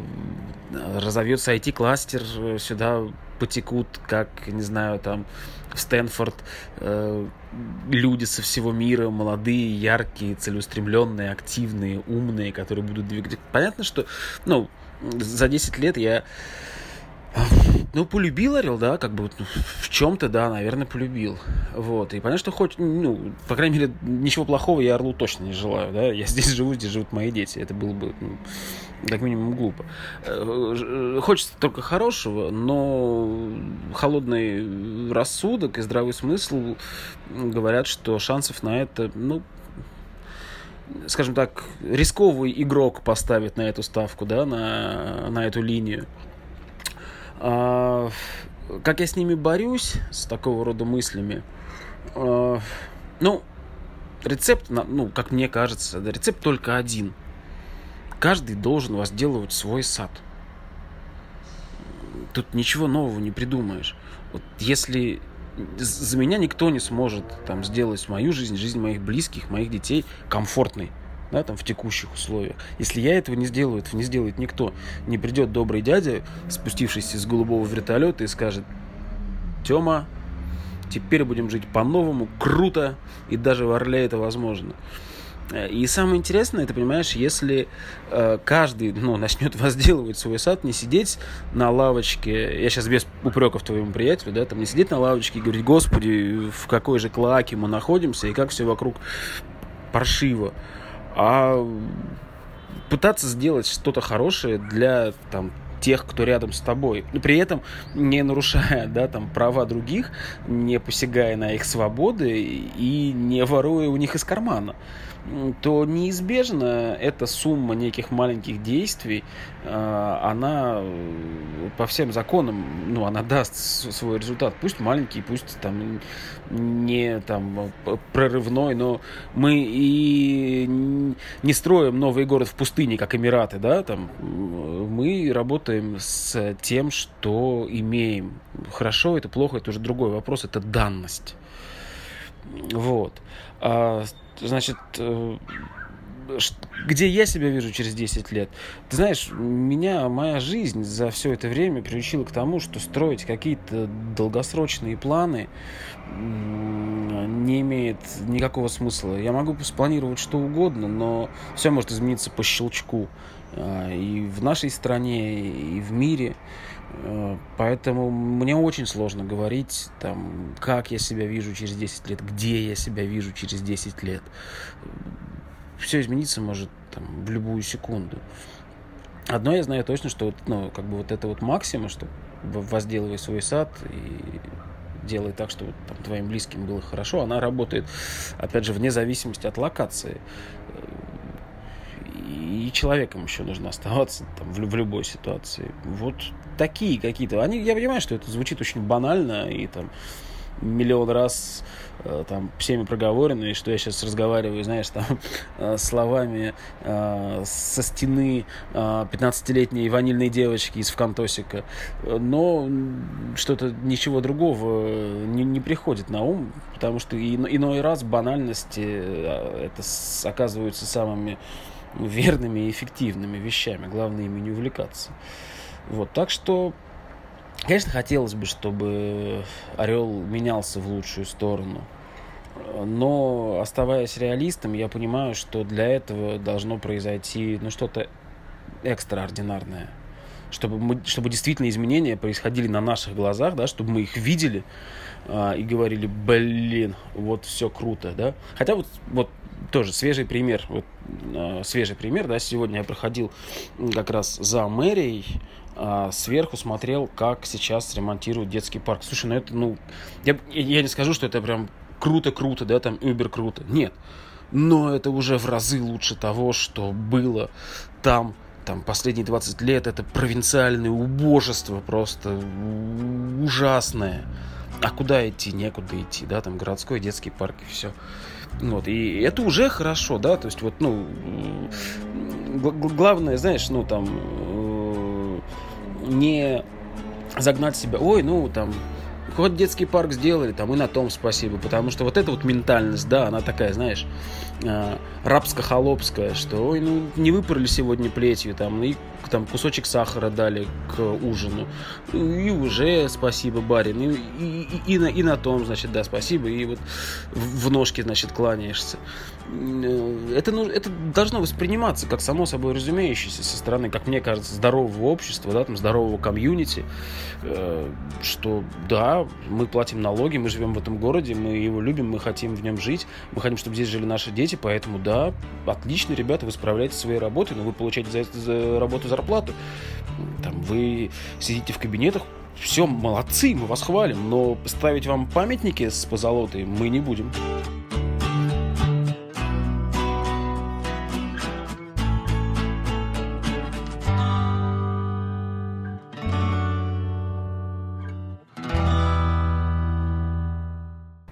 Speaker 2: разовьется IT-кластер, сюда потекут, как, не знаю, там, в Стэнфорд э, люди со всего мира, молодые, яркие, целеустремленные, активные, умные, которые будут двигать. Понятно, что, ну, за 10 лет я ну, полюбил Орел, да, как бы в чем-то, да, наверное, полюбил. Вот. И понятно, что хоть, ну, по крайней мере, ничего плохого я Орлу точно не желаю, да. Я здесь живу, здесь живут мои дети. Это было бы, ну, как минимум, глупо. Э, хочется только хорошего, но холодный рассудок и здравый смысл говорят, что шансов на это, ну, скажем так, рисковый игрок поставит на эту ставку, да, на, на эту линию. А, как я с ними борюсь, с такого рода мыслями? А, ну, рецепт, ну, как мне кажется, рецепт только один. Каждый должен возделывать свой сад. Тут ничего нового не придумаешь. Вот если за меня никто не сможет там сделать мою жизнь, жизнь моих близких, моих детей комфортной да, там, в текущих условиях. Если я этого не сделаю, этого не сделает никто. Не придет добрый дядя, спустившийся с голубого вертолета и скажет, Тёма, теперь будем жить по-новому, круто, и даже в Орле это возможно. И самое интересное, ты понимаешь, если э, каждый ну, начнет возделывать свой сад, не сидеть на лавочке, я сейчас без упреков твоему приятелю, да, там не сидеть на лавочке и говорить, господи, в какой же клаке мы находимся и как все вокруг паршиво а пытаться сделать что-то хорошее для там, тех, кто рядом с тобой. При этом не нарушая да, там, права других, не посягая на их свободы и не воруя у них из кармана то неизбежно эта сумма неких маленьких действий, а, она э, по всем законам, ну, она даст свой результат. Пусть маленький, пусть там не там прорывной, но мы и не строим новый город в пустыне, как Эмираты, да, там мы работаем с тем, что имеем. Хорошо, это плохо, это уже другой вопрос, это данность. Вот. А значит, э, где я себя вижу через 10 лет. Ты знаешь, меня, моя жизнь за все это время приучила к тому, что строить какие-то долгосрочные планы не имеет никакого смысла. Я могу спланировать что угодно, но все может измениться по щелчку. А, и в нашей стране, и в мире. Э, поэтому мне очень сложно говорить, там, как я себя вижу через 10 лет, где я себя вижу через 10 лет. Все измениться может там, в любую секунду. Одно я знаю точно, что ну, как бы вот это вот максима, что возделывай свой сад и делай так, чтобы там, твоим близким было хорошо, она работает, опять же, вне зависимости от локации и человеком еще нужно оставаться там, в, в любой ситуации. Вот такие какие-то. Они, я понимаю, что это звучит очень банально и там миллион раз э, там всеми проговорено, и что я сейчас разговариваю, знаешь, там э, словами э, со стены 15-летней ванильной девочки из Вконтосика, но что-то ничего другого не, не приходит на ум, потому что иной раз банальности это оказываются самыми верными и эффективными вещами. Главное ими не увлекаться. Вот, так что, конечно, хотелось бы, чтобы Орел менялся в лучшую сторону. Но, оставаясь реалистом, я понимаю, что для этого должно произойти ну, что-то экстраординарное. чтобы, мы, чтобы действительно изменения происходили на наших глазах, да, чтобы мы их видели а, и говорили, блин, вот все круто, да. Хотя вот, вот тоже свежий пример, вот, э, свежий пример, да, сегодня я проходил как раз за мэрией, э, сверху смотрел, как сейчас ремонтируют детский парк. Слушай, ну это, ну, я, я не скажу, что это прям круто-круто, да, там, убер круто, нет. Но это уже в разы лучше того, что было там там последние 20 лет это провинциальное убожество просто ужасное. А куда идти? Некуда идти, да, там городской детский парк и все. Вот, и это уже хорошо, да, то есть вот, ну, главное, знаешь, ну, там, не загнать себя, ой, ну, там, хоть детский парк сделали, там, и на том спасибо, потому что вот эта вот ментальность, да, она такая, знаешь, э, рабско-холопская, что, ой, ну, не выпороли сегодня плетью, там, и там кусочек сахара дали к ужину, и уже спасибо, барин, и, и, и, и, на, и на том, значит, да, спасибо, и вот в ножки, значит, кланяешься. Э, это, ну, это должно восприниматься как само собой разумеющееся со стороны, как мне кажется, здорового общества, да, там, здорового комьюнити, э, что, да, мы платим налоги, мы живем в этом городе, мы его любим, мы хотим в нем жить, мы хотим, чтобы здесь жили наши дети, поэтому, да, отлично, ребята, вы справляетесь своей работой, но вы получаете за, за работу зарплату. Там, вы сидите в кабинетах, все, молодцы, мы вас хвалим, но ставить вам памятники с позолотой мы не будем.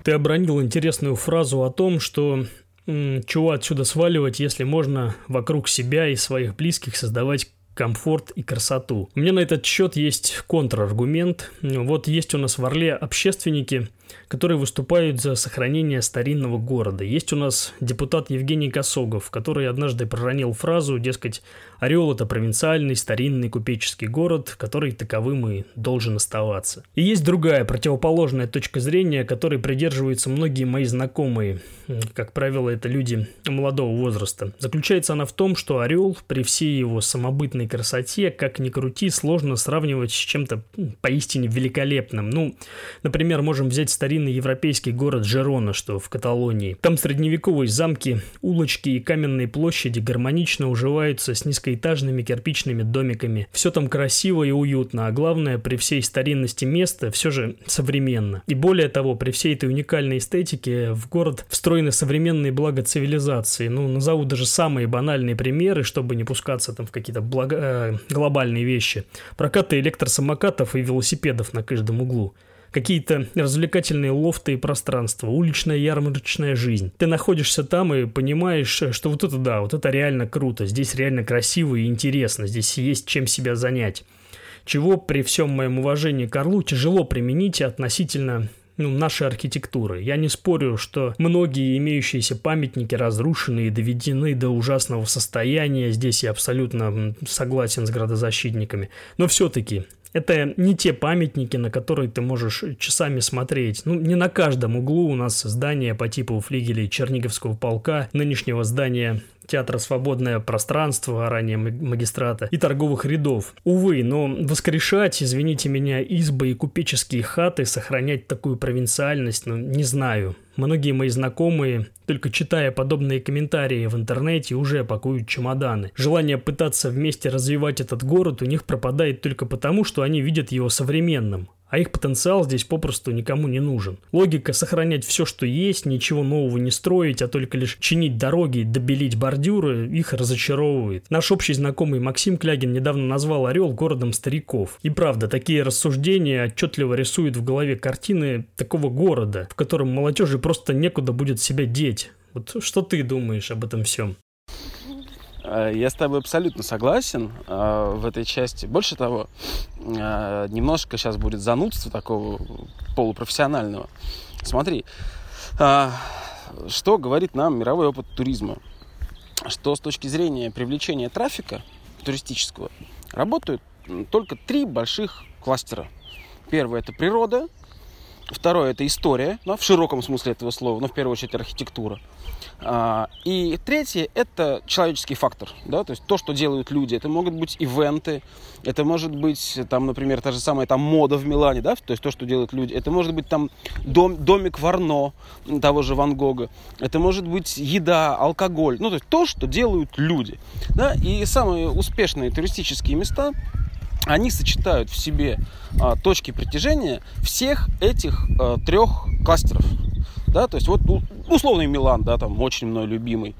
Speaker 1: Ты обронил интересную фразу о том, что чего отсюда сваливать, если можно вокруг себя и своих близких создавать комфорт и красоту. У меня на этот счет есть контраргумент. Вот есть у нас в Орле общественники, которые выступают за сохранение старинного города. Есть у нас депутат Евгений Косогов, который однажды проронил фразу, дескать, Орел – это провинциальный, старинный купеческий город, который таковым и должен оставаться. И есть другая, противоположная точка зрения, которой придерживаются многие мои знакомые, как правило, это люди молодого возраста. Заключается она в том, что Орел при всей его самобытной красоте, как ни крути, сложно сравнивать с чем-то поистине великолепным. Ну, например, можем взять старинный европейский город Жерона, что в Каталонии. Там средневековые замки, улочки и каменные площади гармонично уживаются с низкой низкоэтажными кирпичными домиками. Все там красиво и уютно, а главное, при всей старинности места все же современно. И более того, при всей этой уникальной эстетике в город встроены современные блага цивилизации. Ну, назову даже самые банальные примеры, чтобы не пускаться там в какие-то благо... э, глобальные вещи. Прокаты электросамокатов и велосипедов на каждом углу какие-то развлекательные лофты и пространства, уличная ярмарочная жизнь. Ты находишься там и понимаешь, что вот это да, вот это реально круто, здесь реально красиво и интересно, здесь есть чем себя занять. Чего при всем моем уважении к Орлу тяжело применить относительно ну, нашей архитектуры. Я не спорю, что многие имеющиеся памятники разрушены и доведены до ужасного состояния. Здесь я абсолютно согласен с градозащитниками. Но все-таки это не те памятники, на которые ты можешь часами смотреть. Ну, не на каждом углу у нас здания по типу флигелей Черниговского полка, нынешнего здания театра «Свободное пространство», ранее магистрата, и торговых рядов. Увы, но воскрешать, извините меня, избы и купеческие хаты, сохранять такую провинциальность, ну, не знаю. Многие мои знакомые, только читая подобные комментарии в интернете, уже пакуют чемоданы. Желание пытаться вместе развивать этот город у них пропадает только потому, что они видят его современным а их потенциал здесь попросту никому не нужен. Логика сохранять все, что есть, ничего нового не строить, а только лишь чинить дороги, добелить бордюры, их разочаровывает. Наш общий знакомый Максим Клягин недавно назвал Орел городом стариков. И правда, такие рассуждения отчетливо рисуют в голове картины такого города, в котором молодежи просто некуда будет себя деть. Вот что ты думаешь об этом всем?
Speaker 2: Э, я с тобой абсолютно согласен э, в этой части. Больше того, э, немножко сейчас будет занудство такого полупрофессионального. Смотри, что говорит нам мировой опыт туризма? Что с точки зрения привлечения трафика туристического работают только три больших кластера. Первое – это природа, Второе – это история, ну, в широком смысле этого слова, но в первую очередь архитектура. А, и третье – это человеческий фактор, да, то есть то, что делают люди. Это могут быть ивенты, это может быть, там, например, та же самая там мода в Милане, да, то есть то, что делают люди. Это может быть там дом, домик Варно того же Ван Гога. Это может быть еда, алкоголь, ну, то есть то, что делают люди, да. И самые успешные туристические места – они сочетают в себе а, точки притяжения всех этих а, трех кластеров. Да, то есть вот условный Милан, да, там очень мной любимый.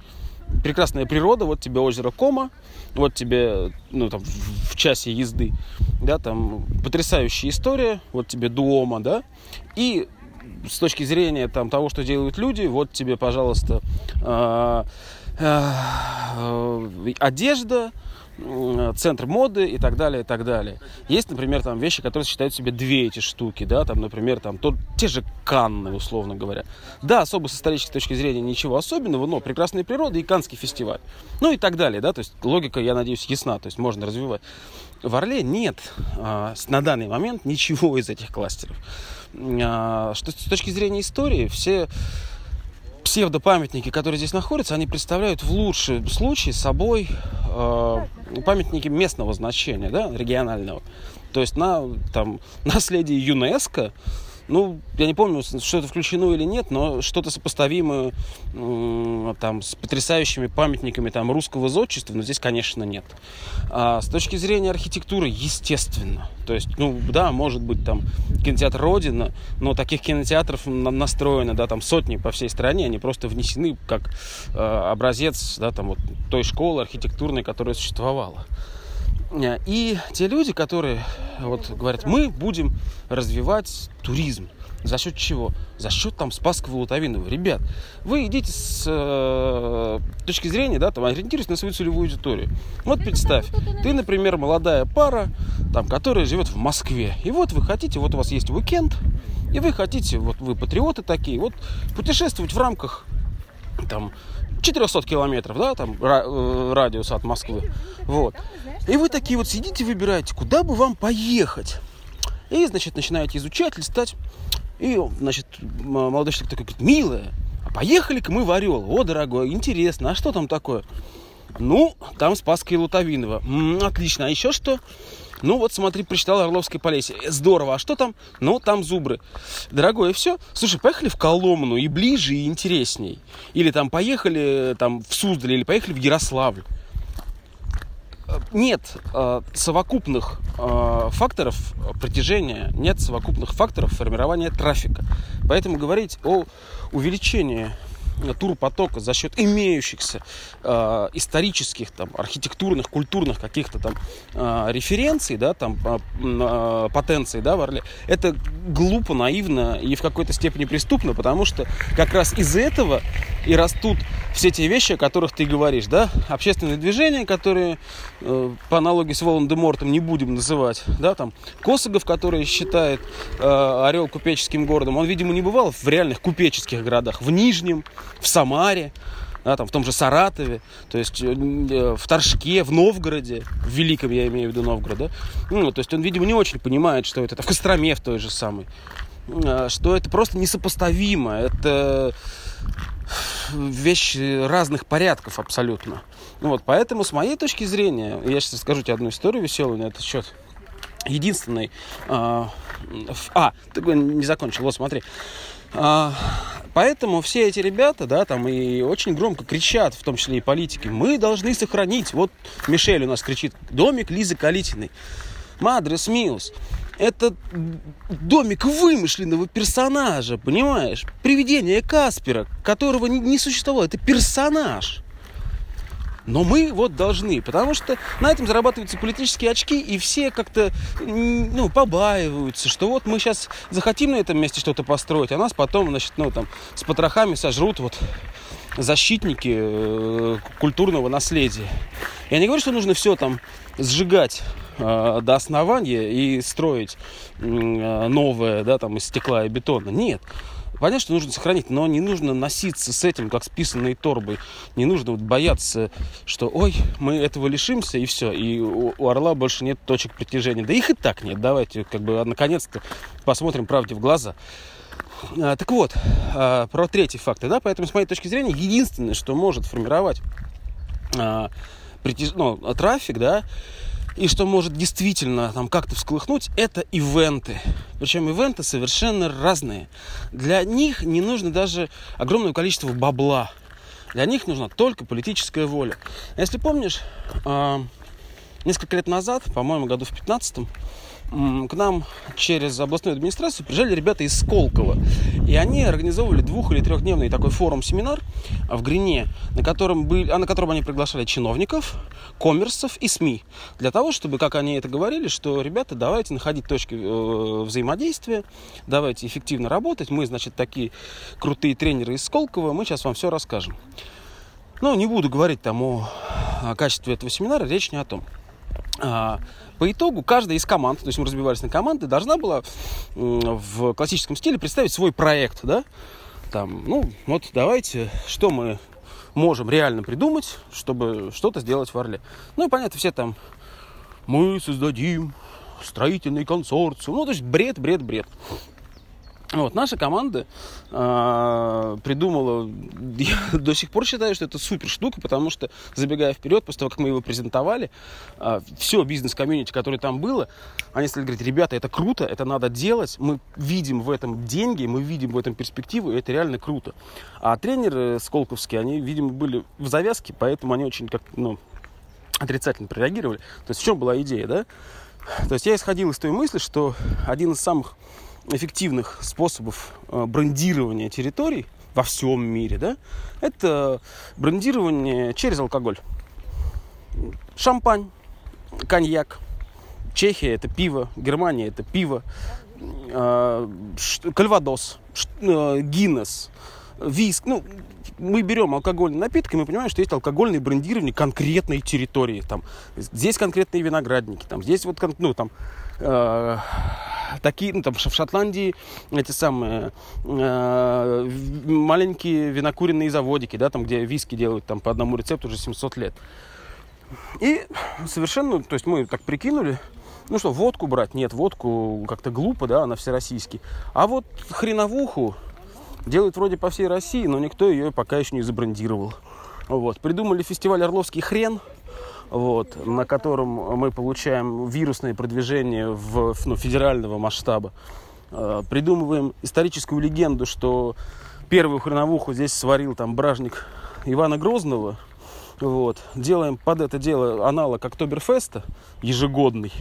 Speaker 2: Прекрасная природа, вот тебе озеро Кома, вот тебе, ну, там, в, в часе езды, да, там, потрясающая история, вот тебе Дуома, да, и с точки зрения там того, что делают люди, вот тебе, пожалуйста, э, э, одежда, центр моды и так далее, и так далее. Есть, например, там вещи, которые считают себе две эти штуки, да, там, например, там, то, те же Канны, условно говоря. Да, особо с исторической точки зрения ничего особенного, но прекрасная природа и Канский фестиваль. Ну и так далее, да, то есть логика, я надеюсь, ясна, то есть можно развивать. В Орле нет а, на данный момент ничего из этих кластеров. А, что с точки зрения истории, все псевдопамятники, которые здесь находятся, они представляют в лучшем случае собой э, памятники местного значения, да, регионального. То есть на там, наследие ЮНЕСКО ну, я не помню, что это включено или нет, но что-то сопоставимое там, с потрясающими памятниками там, русского зодчества, но здесь, конечно, нет. А с точки зрения архитектуры, естественно. То есть, ну, да, может быть, там кинотеатр Родина, но таких кинотеатров настроено, да, там сотни по всей стране, они просто внесены как э, образец, да, там вот той школы архитектурной, которая существовала. И те люди, которые вот говорят, мы будем развивать туризм. За счет чего? За счет там Спасского Лутовинова. Ребят, вы идите с э, точки зрения, да, там, ориентируйтесь на свою целевую аудиторию. Вот представь, ты, например, молодая пара, там, которая живет в Москве. И вот вы хотите, вот у вас есть уикенд, и вы хотите, вот вы патриоты такие, вот путешествовать в рамках там 400 километров, да, там э, радиус от Москвы. Вот. И вы такие вот сидите, выбираете, куда бы вам поехать. И, значит, начинаете изучать, листать. И, значит, молодой человек такой говорит, милая, а поехали-ка мы в Орел. О, дорогой, интересно, а что там такое? Ну, там Спасская и Лутовинова. М-м, отлично, а еще что? Ну вот, смотри, прочитал Орловское Полесье. Здорово. А что там? Ну, там зубры. Дорогой, и все. Слушай, поехали в Коломну и ближе, и интересней. Или там поехали там, в Суздаль, или поехали в Ярославль. Э, нет э, совокупных э, факторов притяжения, нет совокупных факторов формирования трафика. Поэтому говорить о увеличении турпотока за счет имеющихся э, исторических, там, архитектурных, культурных каких-то там э, референций, да, там, э, э, потенций, да, в Орле, это глупо, наивно и в какой-то степени преступно, потому что как раз из этого и растут все те вещи, о которых ты говоришь, да, общественные движения, которые э, по аналогии с Волан-де-Мортом не будем называть, да, там, Косогов, который считает э, Орел купеческим городом, он, видимо, не бывал в реальных купеческих городах, в Нижнем, в Самаре, да, там, в том же Саратове, то есть э, в Торжке, в Новгороде, в Великом я имею в виду Новгород, да? ну, то есть он, видимо, не очень понимает, что это, в Костроме в той же самой, а, что это просто несопоставимо, это вещи разных порядков абсолютно. Ну, вот, поэтому, с моей точки зрения, я сейчас расскажу тебе одну историю веселую на этот счет. Единственный... А, а ты не закончил, вот смотри. А, поэтому все эти ребята, да, там и очень громко кричат, в том числе и политики, мы должны сохранить, вот Мишель у нас кричит, домик Лизы Калитиной. Мадрес Миус. Это домик вымышленного персонажа, понимаешь? Привидение Каспера, которого не существовало. Это персонаж. Но мы вот должны, потому что на этом зарабатываются политические очки, и все как-то ну, побаиваются, что вот мы сейчас захотим на этом месте что-то построить, а нас потом, значит, ну, там, с потрохами сожрут вот защитники э, культурного наследия. Я не говорю, что нужно все там сжигать э, до основания и строить э, новое, да, там, из стекла и бетона. Нет. Понятно, что нужно сохранить, но не нужно носиться с этим, как с писанной торбой. Не нужно вот бояться, что, ой, мы этого лишимся, и все. И у, у орла больше нет точек притяжения. Да их и так нет. Давайте, как бы, наконец-то посмотрим правде в глаза. А, так вот, а, про третий фактор, да, поэтому, с моей точки зрения, единственное, что может формировать а, притяж... ну, трафик, да, и что может действительно там как-то всколыхнуть, это ивенты. Причем ивенты совершенно разные. Для них не нужно даже огромное количество бабла. Для них нужна только политическая воля. Если помнишь, несколько лет назад, по-моему, году в 15 к нам через областную администрацию приезжали ребята из Сколково. И они организовывали двух- или трехдневный такой форум-семинар в Грине, на котором, были, а на котором они приглашали чиновников, коммерсов и СМИ. Для того, чтобы, как они это говорили, что, ребята, давайте находить точки э, взаимодействия, давайте эффективно работать. Мы, значит, такие крутые тренеры из Сколково, мы сейчас вам все расскажем. Ну, не буду говорить там о, о качестве этого семинара, речь не о том. А, по итогу каждая из команд, то есть мы разбивались на команды, должна была в классическом стиле представить свой проект, да, там, ну, вот давайте, что мы можем реально придумать, чтобы что-то сделать в Орле. Ну и понятно, все там, мы создадим строительный консорциум, ну, то есть бред, бред, бред. Вот, наша команда э, придумала, я до сих пор считаю, что это супер штука, потому что, забегая вперед, после того, как мы его презентовали, э, все бизнес-комьюнити, которое там было, они стали говорить, ребята, это круто, это надо делать, мы видим в этом деньги, мы видим в этом перспективу, и это реально круто. А тренеры сколковские, они, видимо, были в завязке, поэтому они очень как, ну, отрицательно прореагировали. То есть в чем была идея, да? То есть я исходил из той мысли, что один из самых эффективных способов э, брендирования территорий во всем мире, да, это брендирование через алкоголь. Шампань, коньяк, Чехия это пиво, Германия это пиво, э, кальвадос, э, Гиннес, виск. Ну, мы берем алкогольный напиток, и мы понимаем, что есть алкогольное брендирование конкретной территории. Там, здесь конкретные виноградники, там, здесь вот, ну, там, э, такие, ну, там, в Шотландии эти самые э, маленькие винокуренные заводики, да, там, где виски делают там по одному рецепту уже 700 лет. И совершенно, то есть мы так прикинули, ну что, водку брать? Нет, водку как-то глупо, да, она всероссийский. А вот хреновуху делают вроде по всей России, но никто ее пока еще не забрендировал. Вот. Придумали фестиваль «Орловский хрен», вот, на котором мы получаем вирусное продвижение в, ну, федерального масштаба. Э, придумываем историческую легенду, что первую хреновуху здесь сварил там бражник Ивана Грозного. Вот. Делаем под это дело аналог Октоберфеста ежегодный.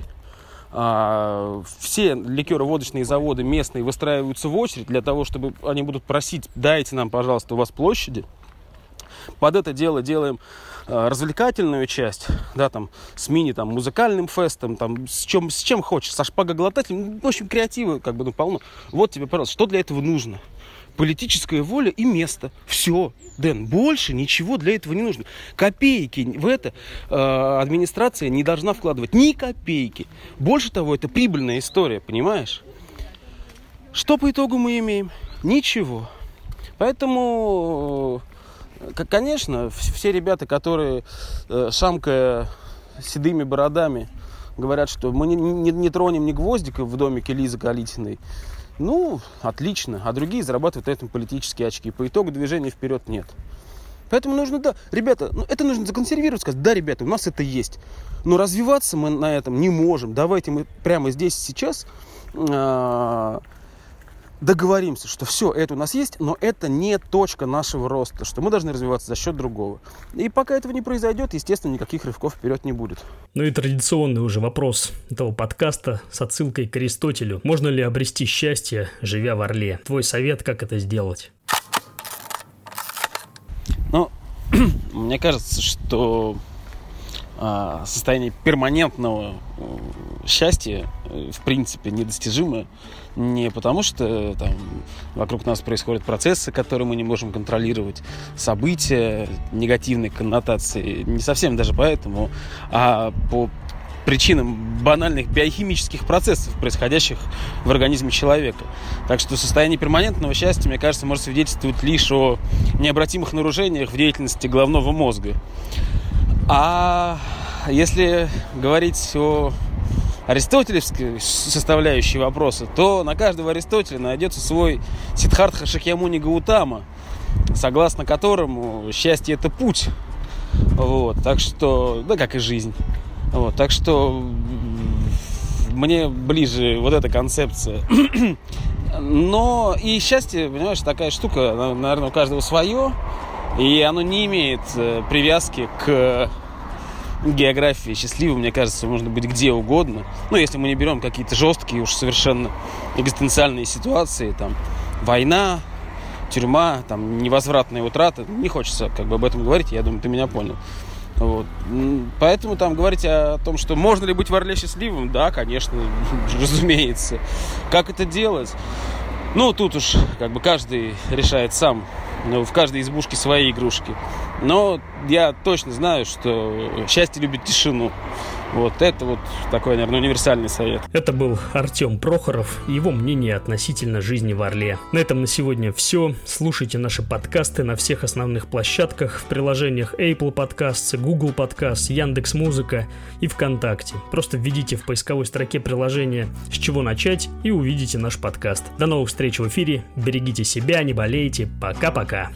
Speaker 2: А, все ликероводочные заводы местные выстраиваются в очередь для того, чтобы они будут просить, дайте нам, пожалуйста, у вас площади. Под это дело делаем развлекательную часть, да, там, с мини, там, музыкальным фестом, там, с чем, с чем хочешь, со шпагоглотателем, в общем, креатива, как бы, ну, полно. Вот тебе, пожалуйста, что для этого нужно? Политическая воля и место. Все, Дэн, больше ничего для этого не нужно. Копейки в это э, администрация не должна вкладывать. Ни копейки. Больше того, это прибыльная история, понимаешь? Что по итогу мы имеем? Ничего. Поэтому Конечно, все ребята, которые, э, шамкая седыми бородами, говорят, что мы не, не, не тронем ни гвоздика в домике Лизы Калитиной, ну, отлично. А другие зарабатывают на этом политические очки. По итогу движения вперед нет. Поэтому нужно, да, ребята, ну, это нужно законсервировать, сказать, да, ребята, у нас это есть. Но развиваться мы на этом не можем. Давайте мы прямо здесь сейчас э, договоримся, что все, это у нас есть, но это не точка нашего роста, что мы должны развиваться за счет другого. И пока этого не произойдет, естественно, никаких рывков вперед не будет.
Speaker 1: Ну и традиционный уже вопрос этого подкаста с отсылкой к Аристотелю. Можно ли обрести счастье, живя в Орле? Твой совет, как это сделать?
Speaker 2: Ну, мне кажется, что состояние перманентного э, счастья э, в принципе недостижимо не потому, что там вокруг нас происходят процессы, которые мы не можем контролировать, события негативной коннотации, не совсем даже поэтому, а по причинам банальных биохимических процессов, происходящих в организме человека. Так что состояние перманентного счастья, мне кажется, может свидетельствовать лишь о необратимых нарушениях в деятельности головного мозга. А если говорить о аристотелевской составляющей вопроса, то на каждого Аристотеля найдется свой Сиддхартха Шакьямуни Гаутама, согласно которому счастье это путь. Вот, так что, да, как и жизнь. Вот, так что мне ближе вот эта концепция. Но и счастье, понимаешь, такая штука, наверное, у каждого свое. И оно не имеет э, привязки к географии счастливым, мне кажется, можно быть где угодно. Ну, если мы не берем какие-то жесткие уж совершенно экзистенциальные ситуации, там, война, тюрьма, там, невозвратная утрата. Не хочется как бы об этом говорить, я думаю, ты меня понял. Вот. Поэтому там говорить о том, что можно ли быть в Орле счастливым, да, конечно, разумеется. Как это делать? Ну, тут уж как бы каждый решает сам. Ну, в каждой избушке свои игрушки. Но я точно знаю, что счастье любит тишину. Вот это вот такой, наверное, универсальный совет.
Speaker 1: Это был Артем Прохоров и его мнение относительно жизни в Орле. На этом на сегодня все. Слушайте наши подкасты на всех основных площадках в приложениях Apple Podcasts, Google Podcasts, Яндекс Музыка и ВКонтакте. Просто введите в поисковой строке приложение «С чего начать» и увидите наш подкаст. До новых встреч в эфире. Берегите себя, не болейте. Пока-пока.